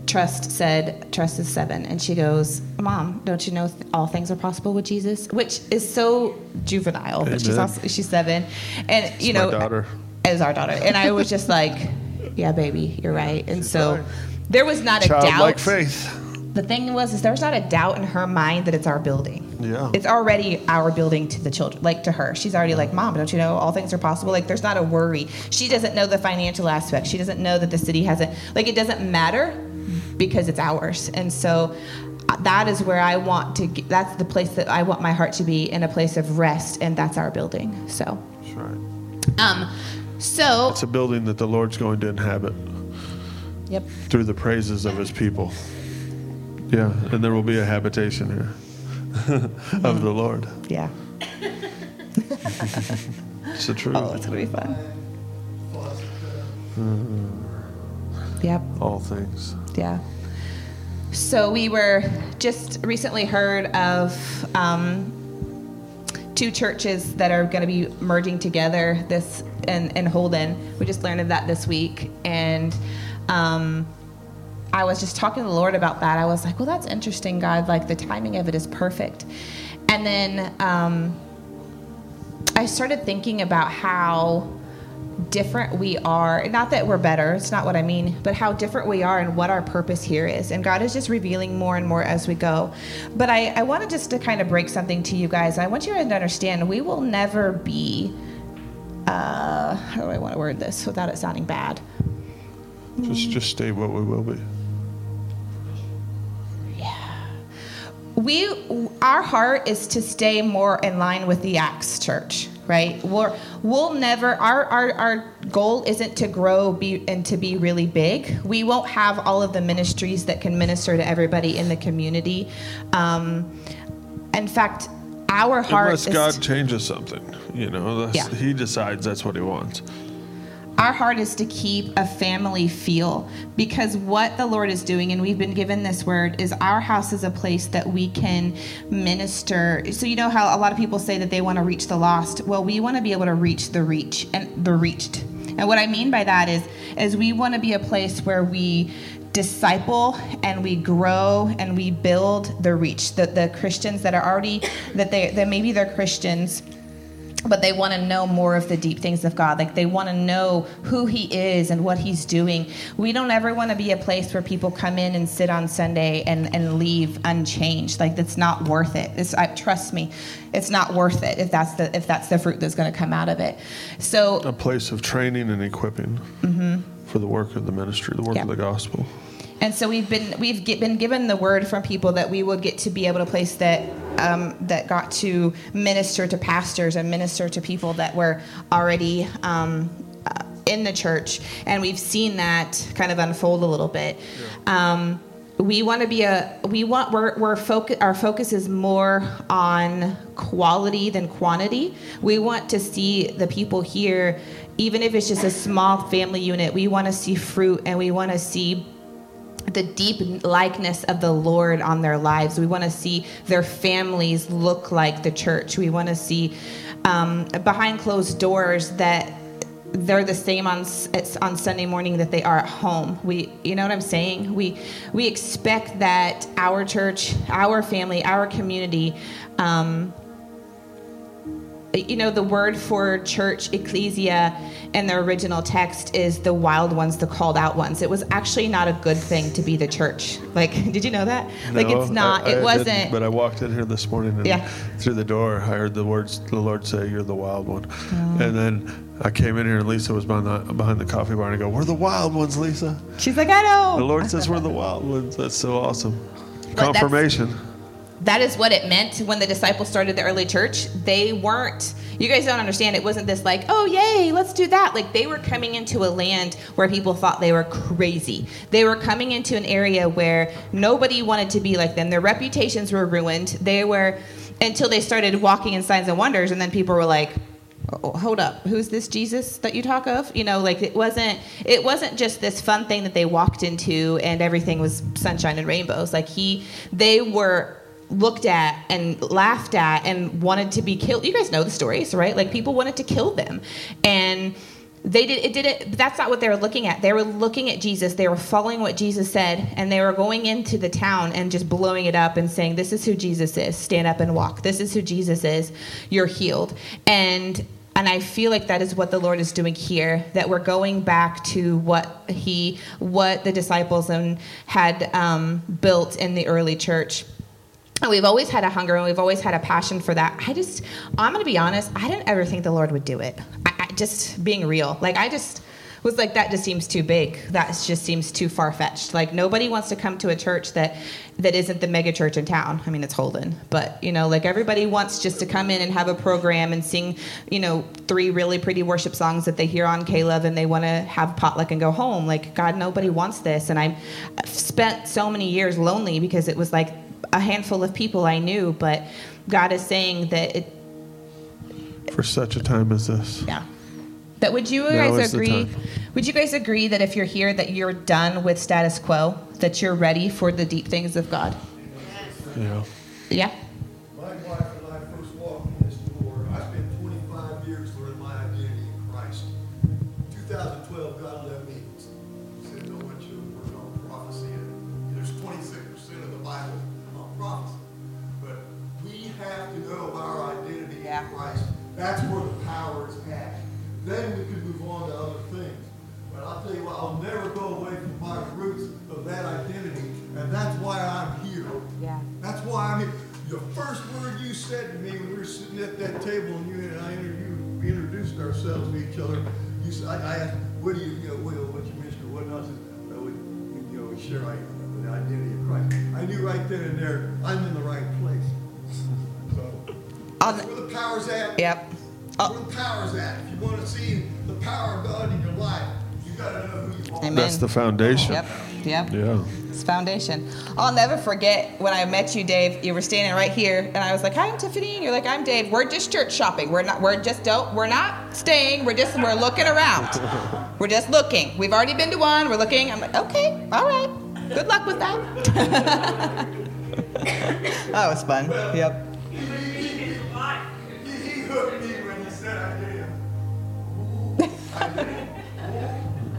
Trust said, Trust is seven. And she goes, Mom, don't you know th- all things are possible with Jesus? Which is so juvenile, but she's also, she's seven. And, you know, daughter. As our daughter. And I was just like, yeah, baby, you're right. And so there was not a doubt. Faith. The thing was, is there's not a doubt in her mind that it's our building. Yeah. It's already our building to the children, like to her. She's already like, Mom, don't you know all things are possible? Like, there's not a worry. She doesn't know the financial aspect. She doesn't know that the city hasn't, like, it doesn't matter because it's ours. And so uh, that is where I want to, get, that's the place that I want my heart to be in a place of rest, and that's our building. So, That's right. um, so, It's a building that the Lord's going to inhabit yep. through the praises of his people. Yeah, and there will be a habitation here of the Lord. Yeah. It's the truth. Oh, it's going to be fun. Yep. All things. Yeah. So we were just recently heard of um, two churches that are going to be merging together this in, in Holden. We just learned of that this week, and um, I was just talking to the Lord about that. I was like, "Well, that's interesting, God. Like the timing of it is perfect." And then um, I started thinking about how different we are. Not that we're better, it's not what I mean, but how different we are and what our purpose here is. And God is just revealing more and more as we go. But I, I wanted just to kind of break something to you guys. I want you guys to understand we will never be, uh, how do I want to word this without it sounding bad? Just just state what we will be. We our heart is to stay more in line with the Acts church, right? We're, we'll never our, our our goal isn't to grow be and to be really big. We won't have all of the ministries that can minister to everybody in the community. Um, in fact, our heart Unless is God changes something, you know, that's, Yeah. He decides that's what He wants. Our heart is to keep a family feel because what the Lord is doing, and we've been given this word, is our house is a place that we can minister. So you know how a lot of people say that they want to reach the lost. Well, we want to be able to reach the reach and the reached. And what I mean by that is, is we want to be a place where we disciple and we grow and we build the reach. The the Christians that are already that they that maybe they're Christians but they want to know more of the deep things of God. Like they want to know who He is and what He's doing. We don't ever want to be a place where people come in and sit on Sunday and, and leave unchanged. Like that's not worth it. It's, I, trust me, it's not worth it if that's the if that's the fruit that's going to come out of it. So A place of training and equipping mm-hmm. for the work of the ministry, the work Yeah. of the gospel. And so we've been we've get, been given the word from people that we will get to be able to place that um, that got to minister to pastors and minister to people that were already um, uh, in the church, and we've seen that kind of unfold a little bit. Um, we want to be a we want we're, we're focus our focus is more on quality than quantity. We want to see the people here even if it's just a small family unit we want to see fruit and we want to see the deep likeness of the Lord on their lives. We want to see their families look like the church. We want to see um, behind closed doors that they're the same on on Sunday morning that they are at home. We, you know what I'm saying? We we expect that our church, our family, our community. Um, you know the word for church ecclesia in the original text is the wild ones the called out ones it was actually not a good thing to be the church like did you know that like it's not I- I it wasn't but I walked in here this morning and Yeah. through the door, I heard the words the Lord say, "You're the wild one," Oh. and then I came in here and Lisa was behind the, behind the coffee bar, and I go, "We're the wild ones, Lisa." she's like i know The Lord says we're the wild ones. That's so awesome. that's- Confirmation. That is what it meant when the disciples started the early church. They weren't, you guys don't understand, it wasn't this like, oh, yay, let's do that. Like they were coming into a land where people thought they were crazy. They were coming into an area where nobody wanted to be like them. Their reputations were ruined. They were, until they started walking in signs and wonders, and then people were like, oh, hold up who's this jesus that you talk of you know like it wasn't it wasn't just this fun thing that they walked into and everything was sunshine and rainbows like he they were looked at and laughed at and wanted to be killed. You guys know the stories right? Like people wanted to kill them. And they did it didn't but that's not what they were looking at. They were looking at jesus. They were following what jesus said and they were going into the town and just blowing it up and saying this is who jesus is. Stand up and walk. This is who jesus is. You're healed. And and I feel like that is what the Lord is doing here. That we're going back to what He, what the disciples and had um, built in the early church. And we've always had a hunger and we've always had a passion for that. I just, I'm going to be honest, I didn't ever think the Lord would do it. I, I just being real. Like, I just was like, that just seems too big. That just seems too far fetched. Like, nobody wants to come to a church that, that isn't the mega church in town. I mean, it's Holden. But, you know, like everybody wants just to come in and have a program and sing, you know, three really pretty worship songs that they hear on K-LOVE and they want to have potluck and go home. Like, God, nobody wants this. And I spent so many years lonely because it was like, a handful of people I knew, but God is saying that it, For such a time as this. yeah. That would you Now guys agree? Would you guys agree that if you're here, that you're done with status quo, that you're ready for the deep things of God? Yeah. Yeah. I mean, the first word you said to me when we were sitting at that table and you and I interviewed, introduced ourselves to each other. You said, I, I asked, what do you, you know, what, what's your ministry? What else? is- uh, we- You know, we share, I, the identity of Christ. I knew right then and there, I'm in the right place. So, On that's where the power's at. Yep. That's where the power's at. If you want to see the power of God in your life, you got to know who you are. Amen. That's the foundation. Yep. Yep. Yeah. It's foundation. I'll never forget when I met you, Dave. You were standing right here, and I was like, "Hi, I'm Tiffany," and you're like, "I'm Dave. We're just church shopping. We're not. We're just don't. We're not staying. We're just. We're looking around. We're just looking. We've already been to one. We're looking. I'm like, okay, all right. Good luck with that. that was fun. Yep.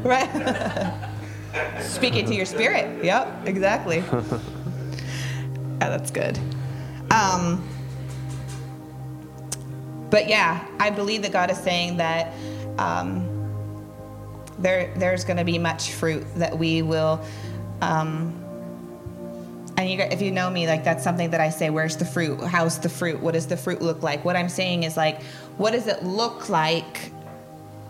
He, he hooked me when he said I did. Ooh, I did. Right. Speaking to your spirit. Yep, exactly. yeah, that's good. Um, but yeah, I believe that God is saying that um, there there's going to be much fruit that we will. Um, and you, if you know me, like that's something that I say. Where's the fruit? How's the fruit? What does the fruit look like? What I'm saying is like, what does it look like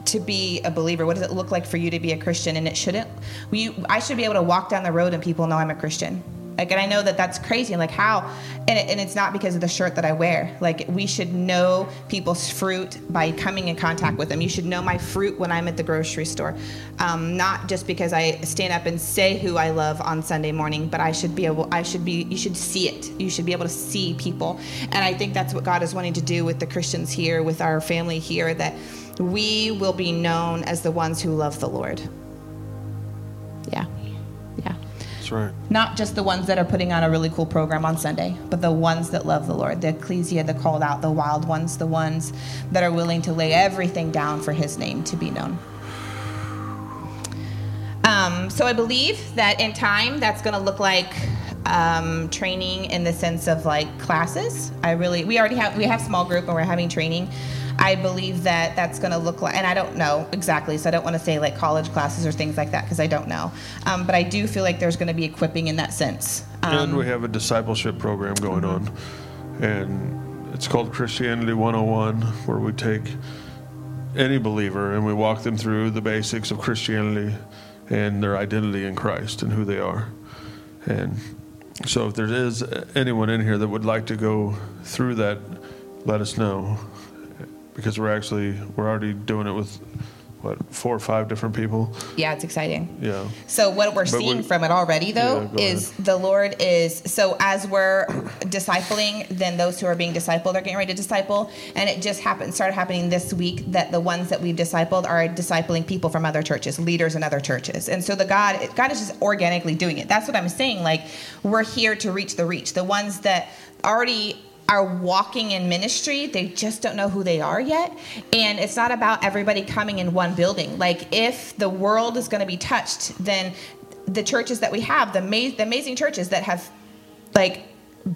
to be a believer? What does it look like for you to be a Christian? And it shouldn't. We, I should be able to walk down the road and people know I'm a Christian. Like, and I know that that's crazy. Like, how? And, it, and it's not because of the shirt that I wear. Like, we should know people's fruit by coming in contact with them. You should know my fruit when I'm at the grocery store, um, not just because I stand up and say who I love on Sunday morning, but I should be able. I should be. You should see it. You should be able to see people. And I think that's what God is wanting to do with the Christians here, with our family here, that we will be known as the ones who love the Lord. Yeah. Yeah. That's right. Not just the ones that are putting on a really cool program on Sunday, but the ones that love the Lord, the ecclesia, the called out, the wild ones, the ones that are willing to lay everything down for his name to be known. Um, so I believe that in time, that's going to look like um, training in the sense of like classes. I really, we already have, we have small group and we're having training. I believe that that's going to look like, and I don't know exactly, so I don't want to say like college classes or things like that because I don't know. Um, but I do feel like there's going to be equipping in that sense. Um, and we have a discipleship program going on. And it's called Christianity 101, where we take any believer and we walk them through the basics of Christianity and their identity in Christ and who they are. And so if there is anyone in here that would like to go through that, let us know. Because we're actually, we're already doing it with, what, four or five different people? yeah, it's exciting. Yeah. So what we're But seeing we- from it already though Yeah, is the Lord is so as we're discipling, then those who are being discipled are getting ready to disciple. And it just happened started happening this week that the ones that we've discipled are discipling people from other churches, leaders in other churches. And so the God God is just organically doing it. That's what I'm saying. Like we're here to reach the reach. The ones that already are walking in ministry they just don't know who they are yet. And it's not about everybody coming in one building. Like if the world is going to be touched then the churches that we have the, ama- the amazing churches that have like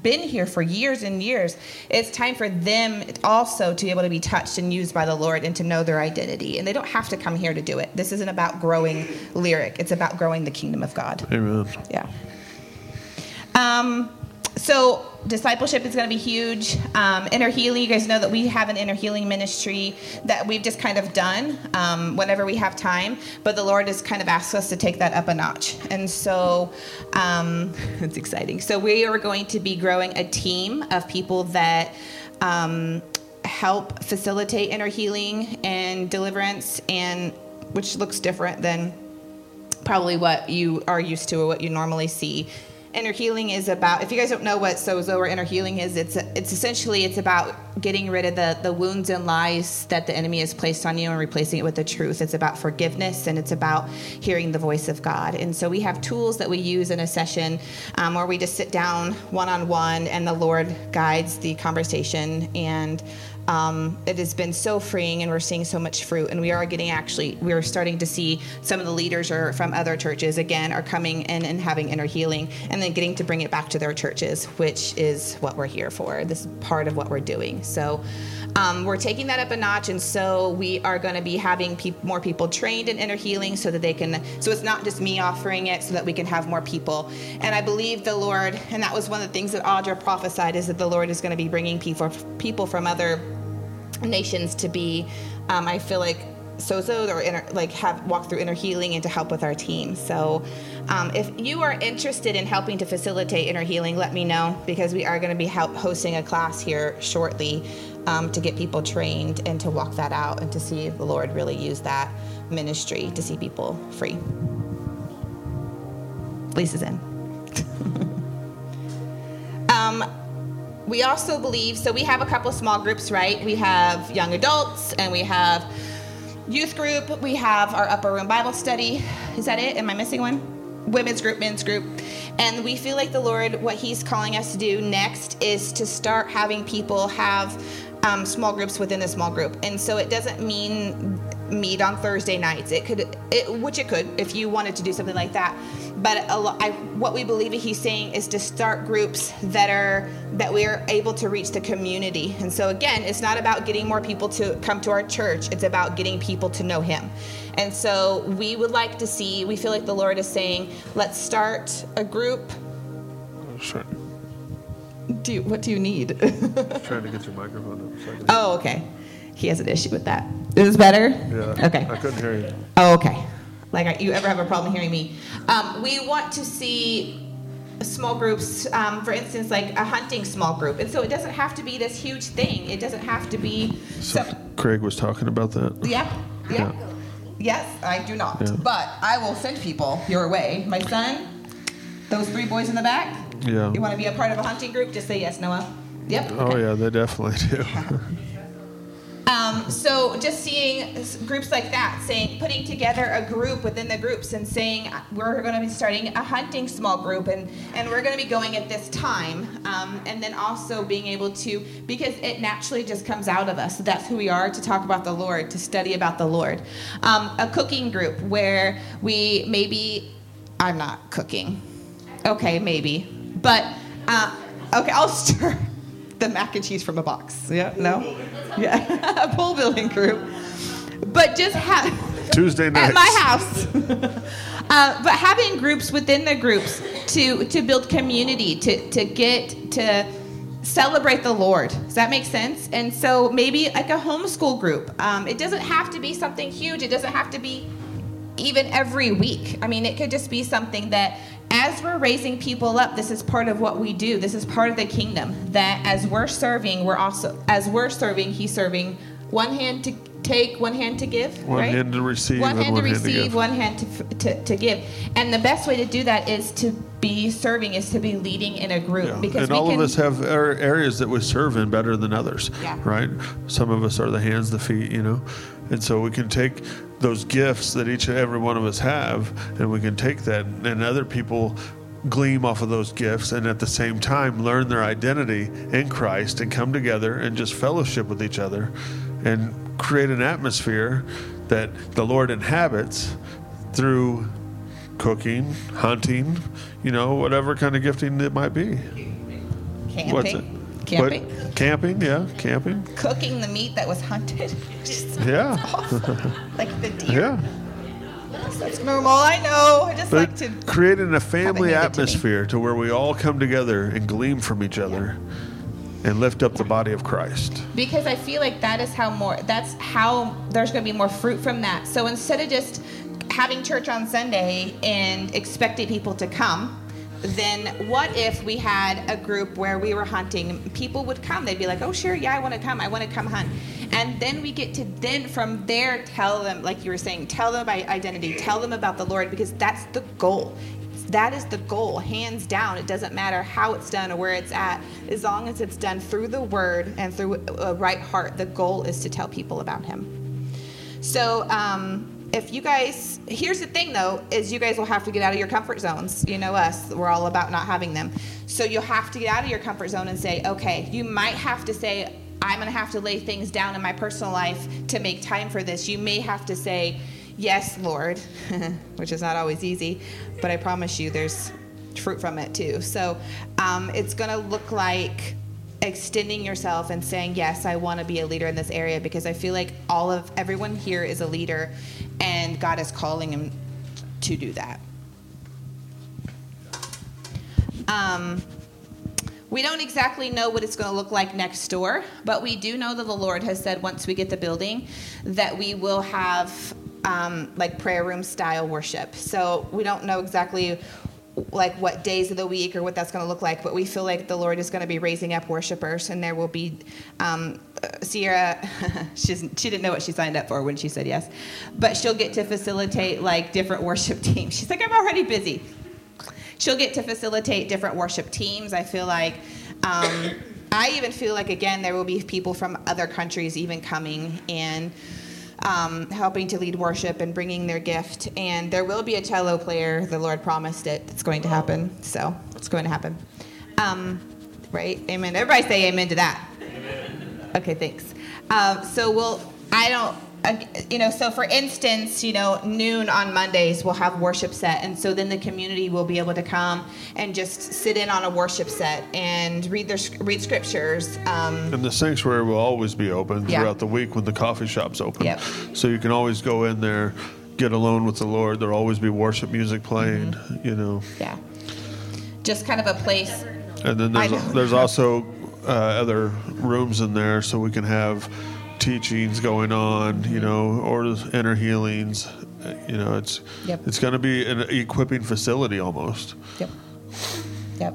been here for years and years it's time for them also to be able to be touched and used by the lord and to know their identity. And they don't have to come here to do it. This isn't about growing lyric. It's about growing the kingdom of god. Amen. yeah. Um, so discipleship is going to be huge. Um, inner healing, you guys know that we have an inner healing ministry that we've just kind of done um, whenever we have time. But the Lord has kind of asked us to take that up a notch, and so um, it's exciting. So we are going to be growing a team of people that. Um, help facilitate inner healing and deliverance and which looks different than probably what you are used to or what you normally see. Inner healing is about. If you guys don't know what sozo or inner healing is, it's it's essentially it's about getting rid of the the wounds and lies that the enemy has placed on you and replacing it with the truth. It's about forgiveness and it's about hearing the voice of God. And so we have tools that we use in a session um, where we just sit down one on one and the Lord guides the conversation and um, it has been so freeing and we're seeing so much fruit and we are getting actually we're starting to see some of the leaders are from other churches again are coming in and having inner healing and then getting to bring it back to their churches which is what we're here for. This is part of what we're doing. So um, we're taking that up a notch and so we are going to be having peop more people trained in inner healing so that they can so it's not just me offering it so that we can have more people. And i believe the lord and that was one of the things that audra prophesied is that the lord is going to be bringing people people from other nations to be um, i feel like sozo or inner, like have walk through inner healing and to help with our team. So, um, if you are interested in helping to facilitate inner healing, let me know because we are going to be hosting a class here shortly um, to get people trained and to walk that out and to see the Lord really use that ministry to see people free. Lisa's in. um, we also believe so we have a couple small groups right? We have young adults and we have youth group. We have our upper room bible study. Is that it? Am i missing one? Women's group men's group. And we feel like the lord what he's calling us to do next is to start having people have um, small groups within the small group. And so it doesn't mean meet on thursday nights. It could it, which it could if you wanted to do something like that. But a lo- I, what we believe he's saying is to start groups that are that we are able to reach the community. And so again it's not about getting more people to come to our church. It's about getting people to know him. And so we would like to see we feel like the lord is saying let's start a group. Sure. do you, what do you need? Trying to get your microphone up. So oh okay he has an issue with that is this better yeah. okay I couldn't hear you. Oh, okay. Like you ever have a problem hearing me? Um, we want to see small groups, um, for instance, like a hunting small group, and so it doesn't have to be this huge thing. It doesn't have to be. So Some, Craig was talking about that. yeah, yeah. Yeah. Yes, I do not, Yeah. but I will send people your way. My son, those three boys in the back. Yeah. You want to be a part of a hunting group? Just say yes, Noah. Yep. Oh yeah, they definitely do. Um, so just seeing groups like that, saying putting together a group within the groups and saying we're going to be starting a hunting small group and and we're going to be going at this time, um, and then also being able to because it naturally just comes out of us. That's who we are to talk about the Lord, to study about the Lord. Um, a cooking group where we maybe I'm not cooking. Okay, maybe, but uh, okay, I'll stir the mac and cheese from a box. Yeah, no, yeah, a pole building group. But just have Tuesday night. at my house. uh, but having groups within the groups to to build community, to to get to celebrate the Lord. Does that make sense? And so maybe like a homeschool group. Um, it doesn't have to be something huge. It doesn't have to be even every week. I mean, it could just be something that as we're raising people up, this is part of what we do. This is part of the kingdom. That as we're serving, we're also as we're serving, he's serving one hand to take, one hand to give. One right? hand to receive one hand one to hand to receive, give. one hand to, to, to give. And the best way to do that is to be serving, is to be leading in a group. Yeah. Because and all can, of us have areas that we serve in better than others, Yeah. right? Some of us are the hands, the feet, you know, and so we can take those gifts that each and every one of us have, and we can take that, and other people gleam off of those gifts, and at the same time learn their identity in Christ, and come together and just fellowship with each other, and create an atmosphere that the Lord inhabits through cooking, hunting, you know, whatever kind of gifting it might be. camping, What's it? Camping, What? Camping, yeah, camping. cooking the meat that was hunted. Just Yeah. like the deer. Yeah. That's normal. I know. I just But like to. creating a family handed to atmosphere to where we all come together and glean from each other and lift up the body of Christ. because I feel like that is how more that's how there's going to be more fruit from that. So instead of just having church on Sunday and expecting people to come, then what if we had a group where we were hunting? People would come. They'd be like, "Oh, sure, yeah, I want to come. I want to come hunt." And then we get to then from there tell them, like you were saying, tell them about identity, tell them about the Lord, because that's the goal. That is the goal, hands down. It doesn't matter how it's done or where it's at, as long as it's done through the Word and through a right heart. The goal is to tell people about Him. So, um, if you guys, here's the thing though, is you guys will have to get out of your comfort zones. You know us, we're all about not having them. So you'll have to get out of your comfort zone and say, okay, you might have to say, I'm going to have to lay things down in my personal life to make time for this. You may have to say, yes, Lord, which is not always easy, but I promise you there's fruit from it too. So um, it's going to look like extending yourself and saying yes i want to be a leader in this area because i feel like all of everyone here is a leader and god is calling him to do that um, We don't exactly know what it's going to look like next door, but we do know that the Lord has said once we get the building that we will have um, like prayer room style worship. So we don't know exactly like what days of the week or what that's going to look like, but we feel like the Lord is going to be raising up worshipers, and there will be um, uh, Sierra. she didn't know what she signed up for when she said yes, but she'll get to facilitate like different worship teams. She's like, I'm already busy she'll get to facilitate different worship teams. I feel like, um, I even feel like, again, there will be people from other countries even coming and um, helping to lead worship and bringing their gift. And there will be a cello player. The Lord promised it. It's going to happen. So it's going to happen. Um, right? Amen. Everybody say amen to that. Amen. Okay, thanks. Um, so we'll, I don't, uh, you know, so for instance, you know, noon on Mondays we'll have worship set, and so then the community will be able to come and just sit in on a worship set and read their read scriptures. Um, And the sanctuary will always be open Yeah. throughout the week when the coffee shop's open. Yep. So you can always go in there, get alone with the Lord. There'll always be worship music playing, Mm-hmm. you know. yeah, just kind of a place. And then there's there's also uh, other rooms in there, so we can have teachings going on, you know, or inner healings. You know, it's Yep. it's going to be an equipping facility almost. Yep. Yep.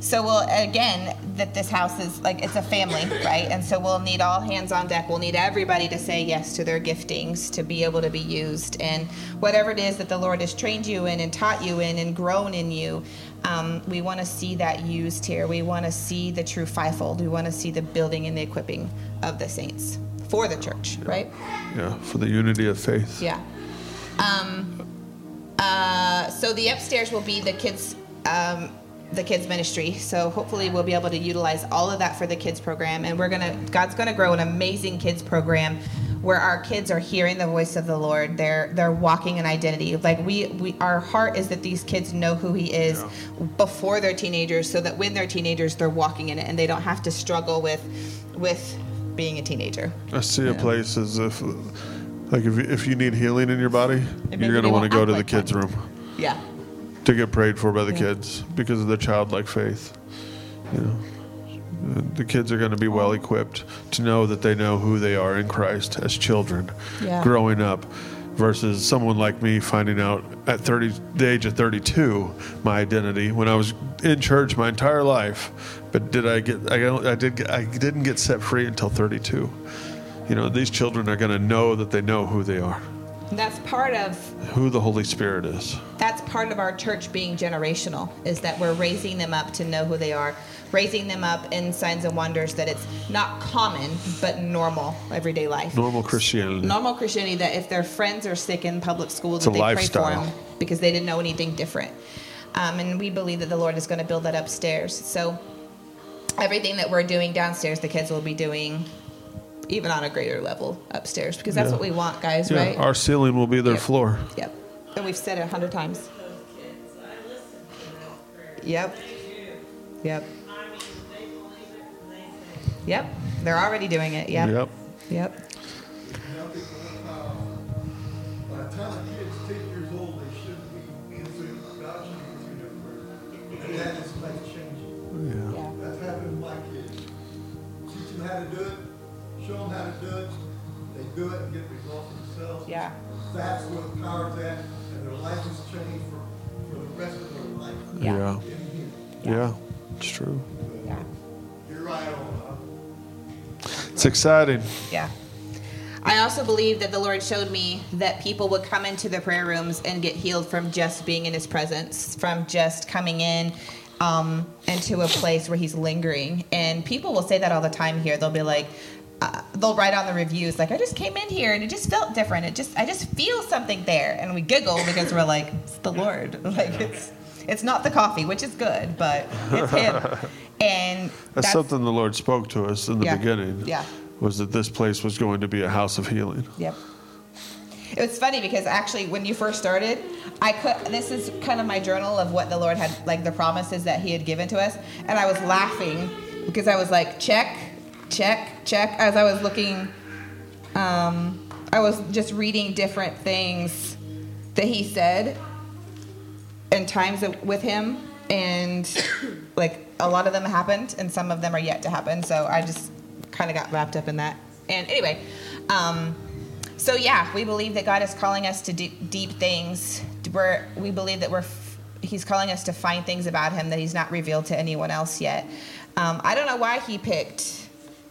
So we'll again that this house is like it's a family, right? And so we'll need all hands on deck. We'll need everybody to say yes to their giftings to be able to be used, and whatever it is that the Lord has trained you in and taught you in and grown in you, um, we want to see that used here. We want to see the true fivefold. We want to see the building and the equipping of the saints for the church, right? Yeah, for the unity of faith. Yeah. Um, uh, so the upstairs will be the kids, um, the kids ministry. So hopefully we'll be able to utilize all of that for the kids program, and we're gonna God's gonna grow an amazing kids program where our kids are hearing the voice of the Lord. They're they're walking in identity. Like we we our heart is that these kids know who He is before they're teenagers, so that when they're teenagers they're walking in it and they don't have to struggle with with being a teenager. I see a place as if, like, if you, if you need healing in your body, you're going to want to go act to the kids' one. room Yeah. to get prayed for by the Yeah. kids because of their childlike faith. You know, the kids are going to be well equipped to know that they know who they are in Christ as children, Yeah. growing up, versus someone like me finding out at 30, the age of 32, my identity when I was in church my entire life. But did I get? I, don't- I did. get- I didn't get set free until 32. You know, these children are going to know that they know who they are, That's part of who the Holy Spirit is. that's part of our church being generational is that we're raising them up to know who they are raising them up in signs and wonders that it's not common but normal everyday life Normal Christianity. normal christianity that if their friends are sick in public school It's that a they pray for them because they didn't know anything different um, and we believe that the lord is going to build that upstairs so everything that we're doing downstairs the kids will be doing even on a greater level upstairs because that's Yeah. what we want guys Yeah, right our ceiling will be their Yep. floor. Yep. And we've said it a hundred times. Yep. Yep. Yep. They're already doing it. Yep. Yep. Yep. Now, people, by the time a kid's ten years old, they should be into God should be into their prayer. And that is. Yeah. Yeah. That's happened to my kids. Teach them how to do it, show them how to do it, they do it and get results themselves. Yeah. That's where the power's at, and their life is changed for, for the rest of their life. Yeah. Yeah. In Yeah. It's true. It's exciting. Yeah. I also believe that the Lord showed me that people would come into the prayer rooms and get healed from just being in His presence, from just coming in um, into a place where He's lingering. And people will say that all the time here. They'll be like, uh, they'll write on the reviews like, "I just came in here and it just felt different. It just, I just feel something there." And we giggle because we're like, "It's the Lord. Like it's, it's not the coffee, which is good, but it's Him." And That's, something the Lord spoke to us in the Yeah. beginning. Yeah. Was that this place was going to be a house of healing. Yep. It was funny because actually, when you first started, I could. This is kind of my journal of what the Lord had, like the promises that He had given to us, and I was laughing because I was like, check, check, check. As I was looking, um, I was just reading different things that He said, and times with Him, and like a lot of them happened, and some of them are yet to happen. So I just kind of got wrapped up in that. And anyway, um, so yeah, we believe that God is calling us to deep, deep things. We're, we believe that we're f- He's calling us to find things about Him that He's not revealed to anyone else yet. Um, I don't know why He picked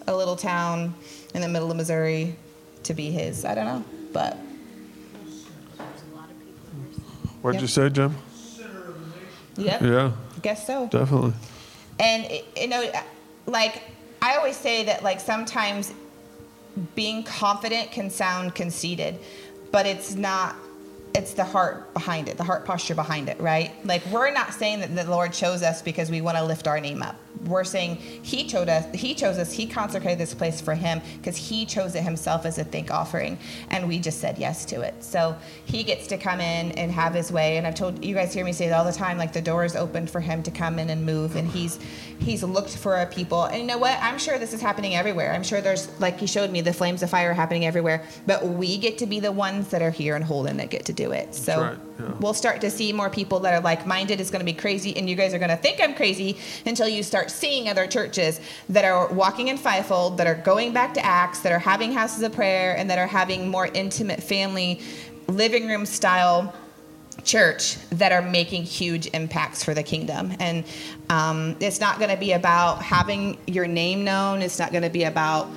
a little town in the middle of Missouri to be His. I don't know, but What'd Yep. you say, Jim? Yep, Yeah, I guess so. definitely. And you know, uh, like I always say that like sometimes being confident can sound conceited, but it's not. It's the heart behind it, the heart posture behind it, right? Like we're not saying that the Lord chose us because we want to lift our name up. We're saying He chose us. He chose us. He consecrated this place for Him because He chose it Himself as a thank offering, and we just said yes to it. So He gets to come in and have His way. And I've told you guys hear me say it all the time. Like the door is open for Him to come in and move, and He's He's looked for a people. And you know what? I'm sure this is happening everywhere. I'm sure there's like He showed me the flames of fire happening everywhere. But we get to be the ones that are here and Holden that get to do it. So yeah. we'll start to see more people that are like-minded. It's going to be crazy, and you guys are going to think I'm crazy until you start seeing other churches that are walking in fivefold, that are going back to Acts, that are having houses of prayer, and that are having more intimate family living room style church that are making huge impacts for the kingdom. And um, it's not going to be about having your name known. It's not going to be about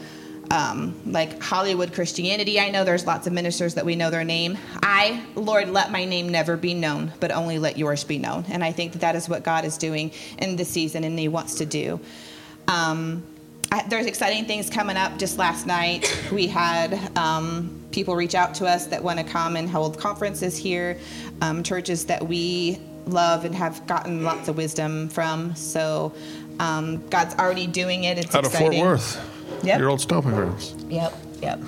um, like Hollywood Christianity. I know there's lots of ministers that we know their name. I, Lord, let my name never be known, but only let yours be known. And I think that, that is what God is doing in this season and He wants to do. Um, I, there's exciting things coming up. Just last night, we had um, people reach out to us that want to come and hold conferences here, um, churches that we love and have gotten lots of wisdom from. So um, God's already doing it. It's Out of exciting. Fort Worth, Yep. your old stomping grounds. Yep, yep.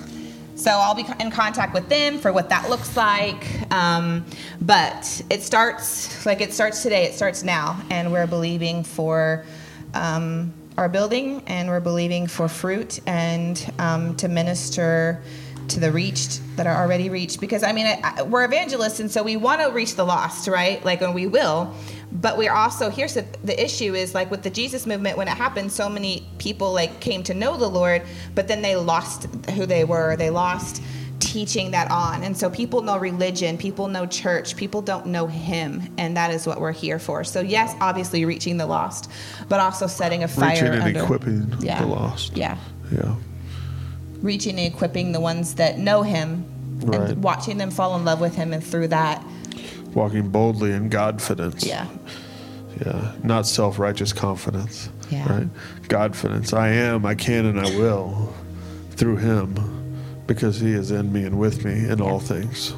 So I'll be in contact with them for what that looks like. Um, but it starts like it starts today. It starts now, and we're believing for um, our building, and we're believing for fruit and um, to minister to the reached that are already reached. Because I mean, I, I, we're evangelists, and so we want to reach the lost, right? Like, and we will. But we're also here's the, the issue is like with the Jesus movement when it happened, so many people like came to know the Lord, but then they lost who they were. They lost teaching that on. And so people know religion, people know church, people don't know him, and that is what we're here for. So yes, obviously reaching the lost, but also setting a fire Reaching and under- equipping Yeah. the lost. Yeah. Yeah. Reaching and equipping the ones that know him Right. and watching them fall in love with him and through that. Walking boldly in Godfidence. Yeah. Yeah. Not self righteous confidence. Yeah. Right? Godfidence. I am, I can, and I will through Him because He is in me and with me in all things.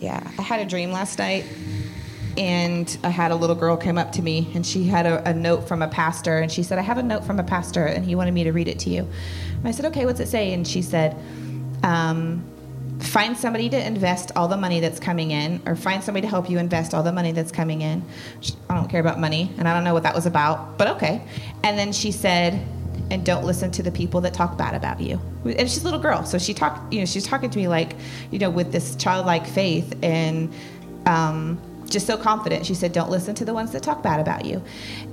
Yeah, I had a dream last night, and I had a little girl come up to me, and she had a, a note from a pastor, and she said, "I have a note from a pastor, and he wanted me to read it to you." And I said, "Okay, what's it say?" And she said, um, "Find somebody to invest all the money that's coming in, or find somebody to help you invest all the money that's coming in." I don't care about money, and I don't know what that was about, but okay. And then she said, and don't listen to the people that talk bad about you. And she's a little girl, so she talked. You know, she's talking to me like, you know, with this childlike faith and um, just so confident. She said, "Don't listen to the ones that talk bad about you."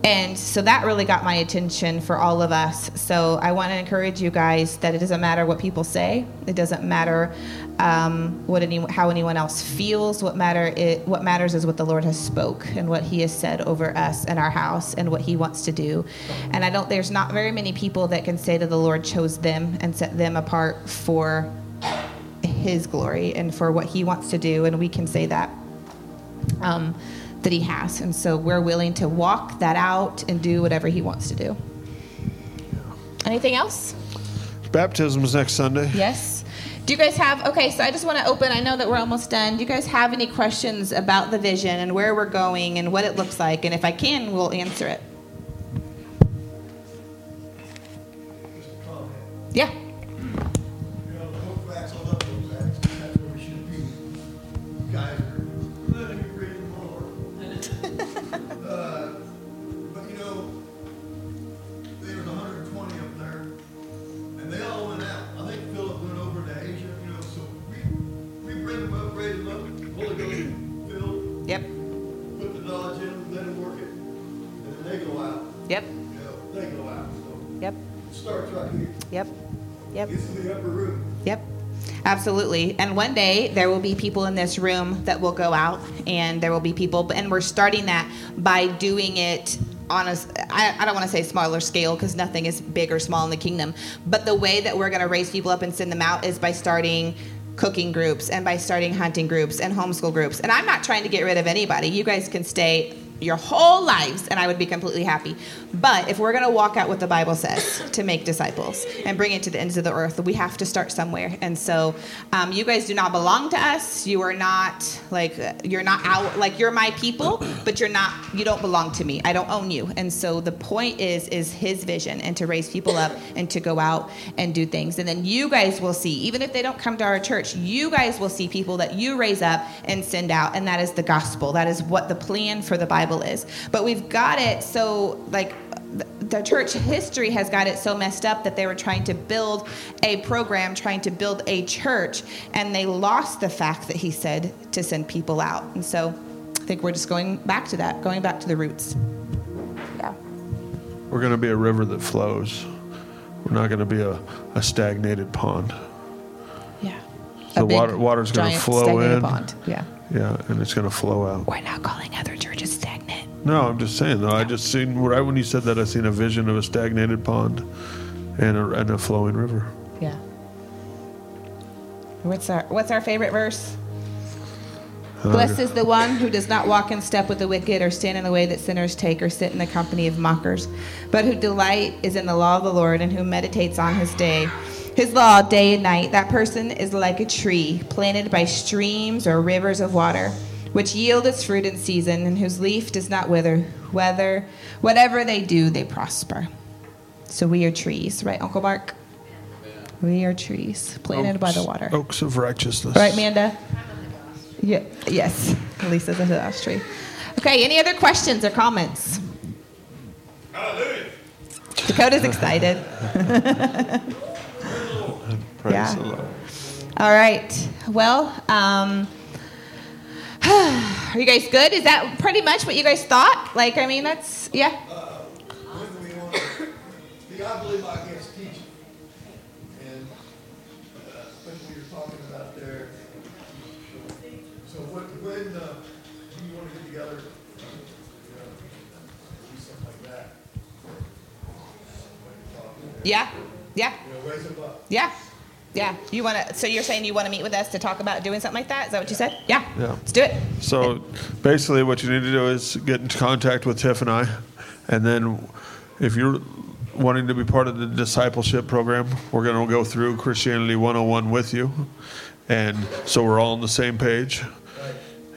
And so that really got my attention for all of us. So I want to encourage you guys that it doesn't matter what people say. It doesn't matter um, what any how anyone else feels. What matter it what matters is what the Lord has spoke and what He has said over us and our house and what He wants to do. And I don't. There's not very many people that can say that the Lord chose them and set them apart for His glory and for what He wants to do. And we can say that um, that He has. And so we're willing to walk that out and do whatever He wants to do. Anything else? Baptism is next Sunday. Yes. Do you guys have, okay, so I just want to open, I know that we're almost done. Do you guys have any questions about the vision and where we're going and what it looks like? And if I can, we'll answer it. Just a comment. Yeah. Yep. Yeah, they. So yep. Starts right here. Yep. Yep. This is the upper room. Yep. Absolutely. And one day there will be people in this room that will go out, and there will be people, and we're starting that by doing it on a, I, I don't want to say smaller scale because nothing is big or small in the kingdom, but the way that we're going to raise people up and send them out is by starting cooking groups and by starting hunting groups and homeschool groups. And I'm not trying to get rid of anybody. You guys can stay your whole lives and I would be completely happy. But if we're going to walk out what the Bible says to make disciples and bring it to the ends of the earth, we have to start somewhere. And so um, you guys do not belong to us. You are not like, you're not out, like you're my people, but you're not, you don't belong to me. I don't own you. And so the point is, is his vision and to raise people up and to go out and do things. And then you guys will see, even if they don't come to our church, you guys will see people that you raise up and send out. And that is the gospel. That is what the plan for the Bible is. But we've got it so, like, the- the church history has got it so messed up that they were trying to build a program, trying to build a church, and they lost the fact that he said to send people out. And so I think we're just going back to that, going back to the roots. Yeah. We're going to be a river that flows. We're not going to be a, a stagnated pond. Yeah. The A big, water- water's gonna giant flow in. Pond. Yeah. Yeah, and it's going to flow out. We're not calling other churches stagnant. No, I'm just saying though. I just seen right when you said that, I seen a vision of a stagnated pond and a, and a flowing river. Yeah. What's our What's our favorite verse? Uh, Blessed is the one who does not walk in step with the wicked, or stand in the way that sinners take, or sit in the company of mockers, but who delight is in the law of the Lord, and who meditates on his day, his law day and night. That person is like a tree planted by streams or rivers of water, which yield its fruit in season, and whose leaf does not wither. Whether whatever they do, they prosper. So we are trees, right, Uncle Mark? We are trees planted by the water. Oaks of righteousness. Right, Amanda? Yeah, yes. Lisa's into that tree. Okay, any other questions or comments? Hallelujah. Dakota's excited. Praise Yeah. the Lord. All right. Well, um, are you guys good? Is that pretty much what you guys thought? Like, I mean, that's, yeah. When we want see, I believe I against teaching. And, uh, when we were talking about there, so what, when, uh, you want to get together? uh, Do something like that? Yeah. Yeah. You know, raise them up. Yeah. Yeah. You want to, so you're saying you want to meet with us to talk about doing something like that? Is that what you said? Yeah. Yeah. Let's do it. So basically, what you need to do is get in contact with Tiff and I, and then if you're wanting to be part of the discipleship program, we're going to go through Christianity 101 with you, and so we're all on the same page,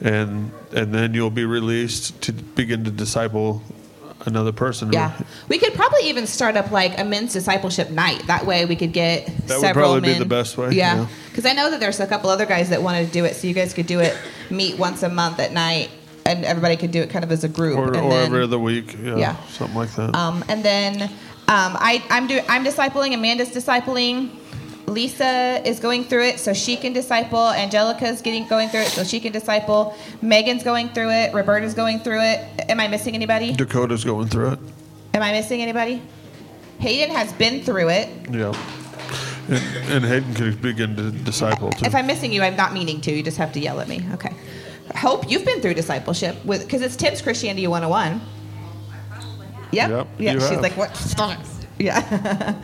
and and then you'll be released to begin to disciple another person. Yeah. We could probably even start up like a men's discipleship night. That way we could get That would several probably be the best way, Yeah. yeah. Because I know that there's a couple other guys that wanted to do it, so you guys could do it, meet once a month at night, and everybody could do it kind of as a group. Or, and or then, every other week, yeah, Yeah. something like that. Um, and then um, I, I'm do, I'm discipling. Amanda's discipling. Lisa is going through it, so she can disciple. Angelica's getting going through it, so she can disciple. Megan's going through it. Roberta's going through it. Am I missing anybody? Dakota's going through it. Am I missing anybody? Hayden has been through it. Yeah. And, and Hayden can begin to disciple too. If I'm missing you, I'm not meaning to. You just have to yell at me. Okay. Hope you've been through discipleship with because it's Tim's Christianity 101. Yep. Yep, yeah. you She's have. like, what? Yeah.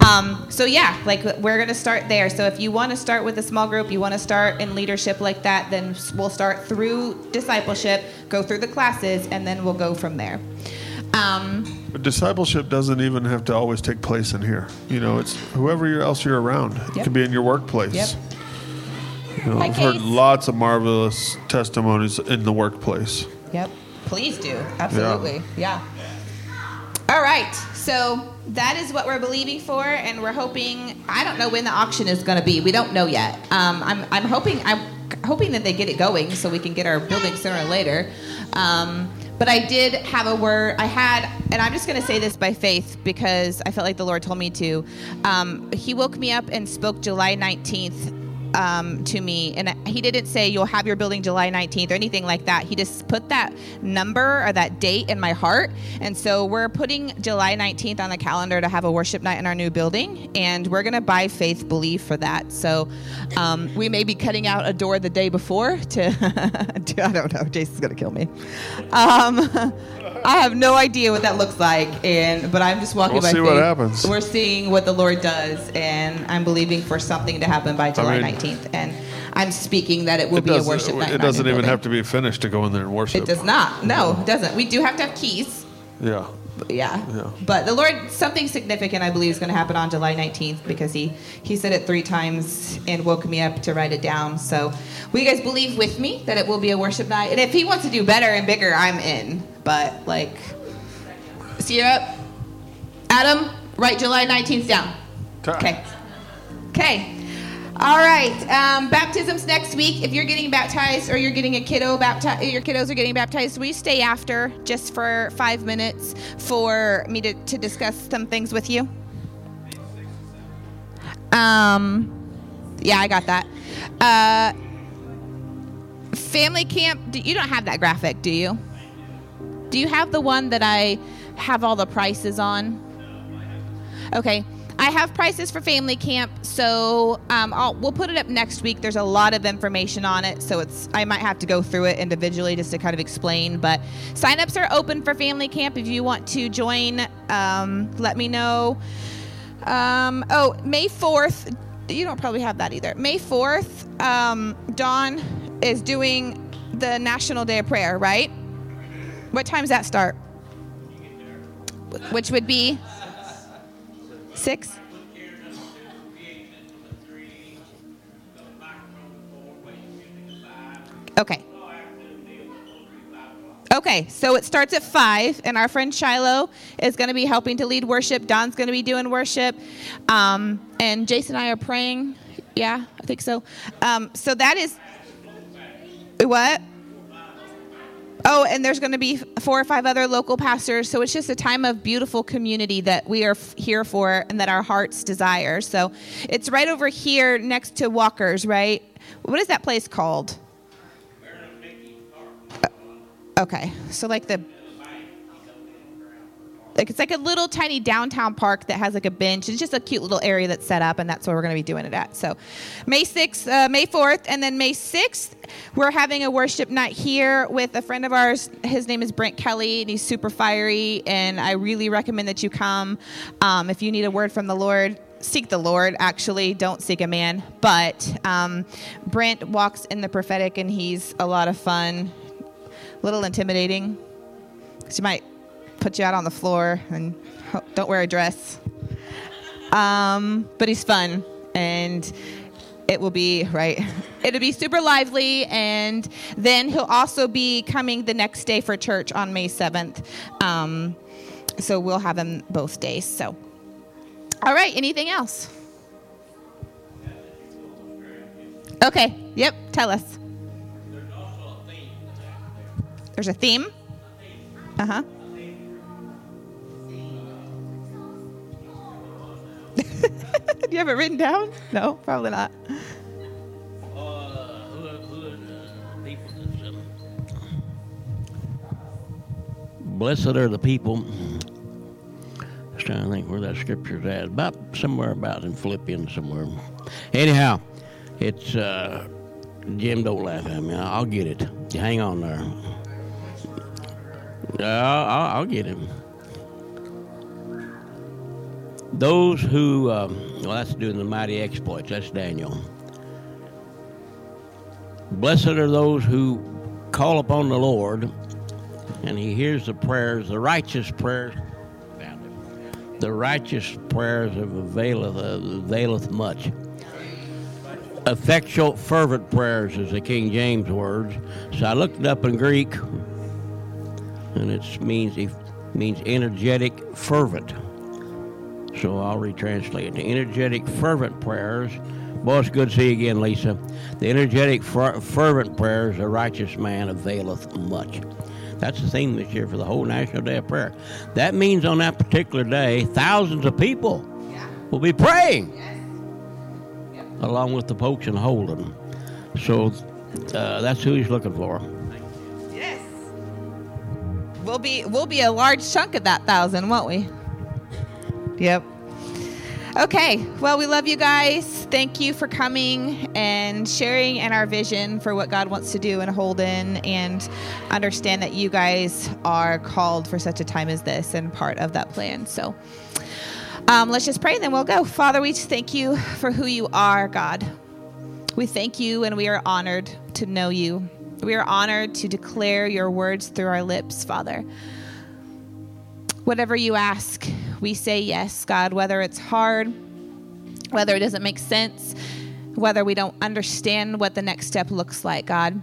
um, so yeah, like we're gonna start there. So if you want to start with a small group, you want to start in leadership like that, then we'll start through discipleship, go through the classes, and then we'll go from there. Um, But discipleship doesn't even have to always take place in here. You know, it's whoever you're- else you're around. It Yep. could be in your workplace. Yep. You know, I've heard lots of marvelous testimonies in the workplace. Yep. Please do. Absolutely. Yeah. All right. So that is what we're believing for, and we're hoping. I don't know when the auction is going to be. We don't know yet. Um, I'm, I'm hoping. I'm hoping that they get it going so we can get our building sooner or later. Um, but I did have a word. I had, and I'm just going to say this by faith because I felt like the Lord told me to. Um, he woke me up and spoke July 19th um, to me, and he didn't say you'll have your building July 19th or anything like that. He just put that number or that date in my heart, and so we're putting July 19th on the calendar to have a worship night in our new building, and we're gonna buy faith believe for that. So um, we may be cutting out a door the day before to. I don't know. Jason's gonna kill me. Um, I have no idea what that looks like, and but I'm just walking We'll by see faith. what happens. We're seeing what the Lord does, and I'm believing for something to happen by July mean- 19th. And I'm speaking that it will It be a worship night. it doesn't even building. have to be finished to go in there and worship. It does not. No, it doesn't. We do have to have keys. Yeah. Yeah. Yeah. But the Lord, something significant, I believe, is going to happen on July 19th because he he said it three times and woke me up to write it down. So, will you guys believe with me that it will be a worship night? And if he wants to do better and bigger, I'm in. But like, see you up, Adam. Write July 19th down. Okay. Okay. All right. Um, baptisms next week. If you're getting baptized or you're getting a kiddo baptized, your kiddos are getting baptized, we stay after just for five minutes for me to, to discuss some things with you. Um, yeah, I got that. Uh, family camp. do- You don't have that graphic, do you? Do you have the one that I have all the prices on? Okay. I have prices for family camp, so um, we'll put it up next week. There's a lot of information on it, so it's I might have to go through it individually just to kind of explain. But signups are open for family camp. If you want to join, um, let me know. Um, oh, May 4th. You don't probably have that either. May 4th, um, Dawn is doing the National Day of Prayer, right? What time does that start? Which would be six? Okay. Okay, so it starts at five, and our friend Shiloh is going to be helping to lead worship. Don's going to be doing worship, um, and Jason and I are praying. Yeah, I think so. Um, so that is what? Oh, and there's going to be four or five other local pastors. So it's just a time of beautiful community that we are f- here for and that our hearts desire. So it's right over here next to Walker's, right? What is that place called? Uh, okay, so like the like it's like a little tiny downtown park that has like a bench. It's just a cute little area that's set up, and that's where we're going to be doing it at. So, May sixth, uh, May fourth, and then May sixth, we're having a worship night here with a friend of ours. His name is Brent Kelly, and he's super fiery. And I really recommend that you come. Um, if you need a word from the Lord, seek the Lord. Actually, don't seek a man. But um, Brent walks in the prophetic, and he's a lot of fun. A little intimidating. She might put you out on the floor and don't wear a dress. Um, but he's fun and it will be right. It'll be super lively, and then he'll also be coming the next day for church on May seventh. Um, so we'll have him both days. So, all right. Anything else? Okay. Yep. Tell us. There's a theme. Uh Do you have it written down? No, probably not. Who are the people Blessed the people. Trying to think where that scripture's at. About somewhere about in Philippians somewhere. Anyhow, it's uh, Jim. Don't laugh at me. I'll get it. Hang on there. Uh, I'll, I'll get him. Those who, um, well, that's doing the mighty exploits. That's Daniel. Blessed are those who call upon the Lord, and He hears the prayers, the righteous prayers. The righteous prayers of availeth, uh, availeth much. Effectual, fervent prayers is the King James words. So I looked it up in Greek, and it means means energetic, fervent. So I'll retranslate it. The energetic, fervent prayers. Boy, it's good to see you again, Lisa. The energetic, fer- fervent prayers of a righteous man availeth much. That's the theme this year for the whole National Day of Prayer. That means on that particular day, thousands of people will be praying. along with the Pokes and Holden. So uh, that's who he's looking for. Yes. We'll be we'll be a large chunk of that thousand, won't we? Yep. Okay. Well, we love you guys. Thank you for coming and sharing in our vision for what God wants to do and hold in Holden and understand that you guys are called for such a time as this and part of that plan. So um, let's just pray and then we'll go. Father, we thank you for who you are, God. We thank you and we are honored to know you. We are honored to declare your words through our lips, Father. Whatever you ask, we say yes, God, whether it's hard, whether it doesn't make sense, whether we don't understand what the next step looks like, God.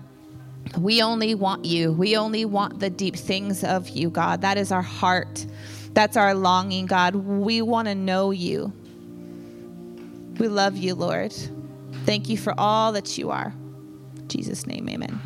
We only want you. We only want the deep things of you, God. That is our heart. That's our longing, God. We want to know you. We love you, Lord. Thank you for all that you are. In Jesus' name, amen.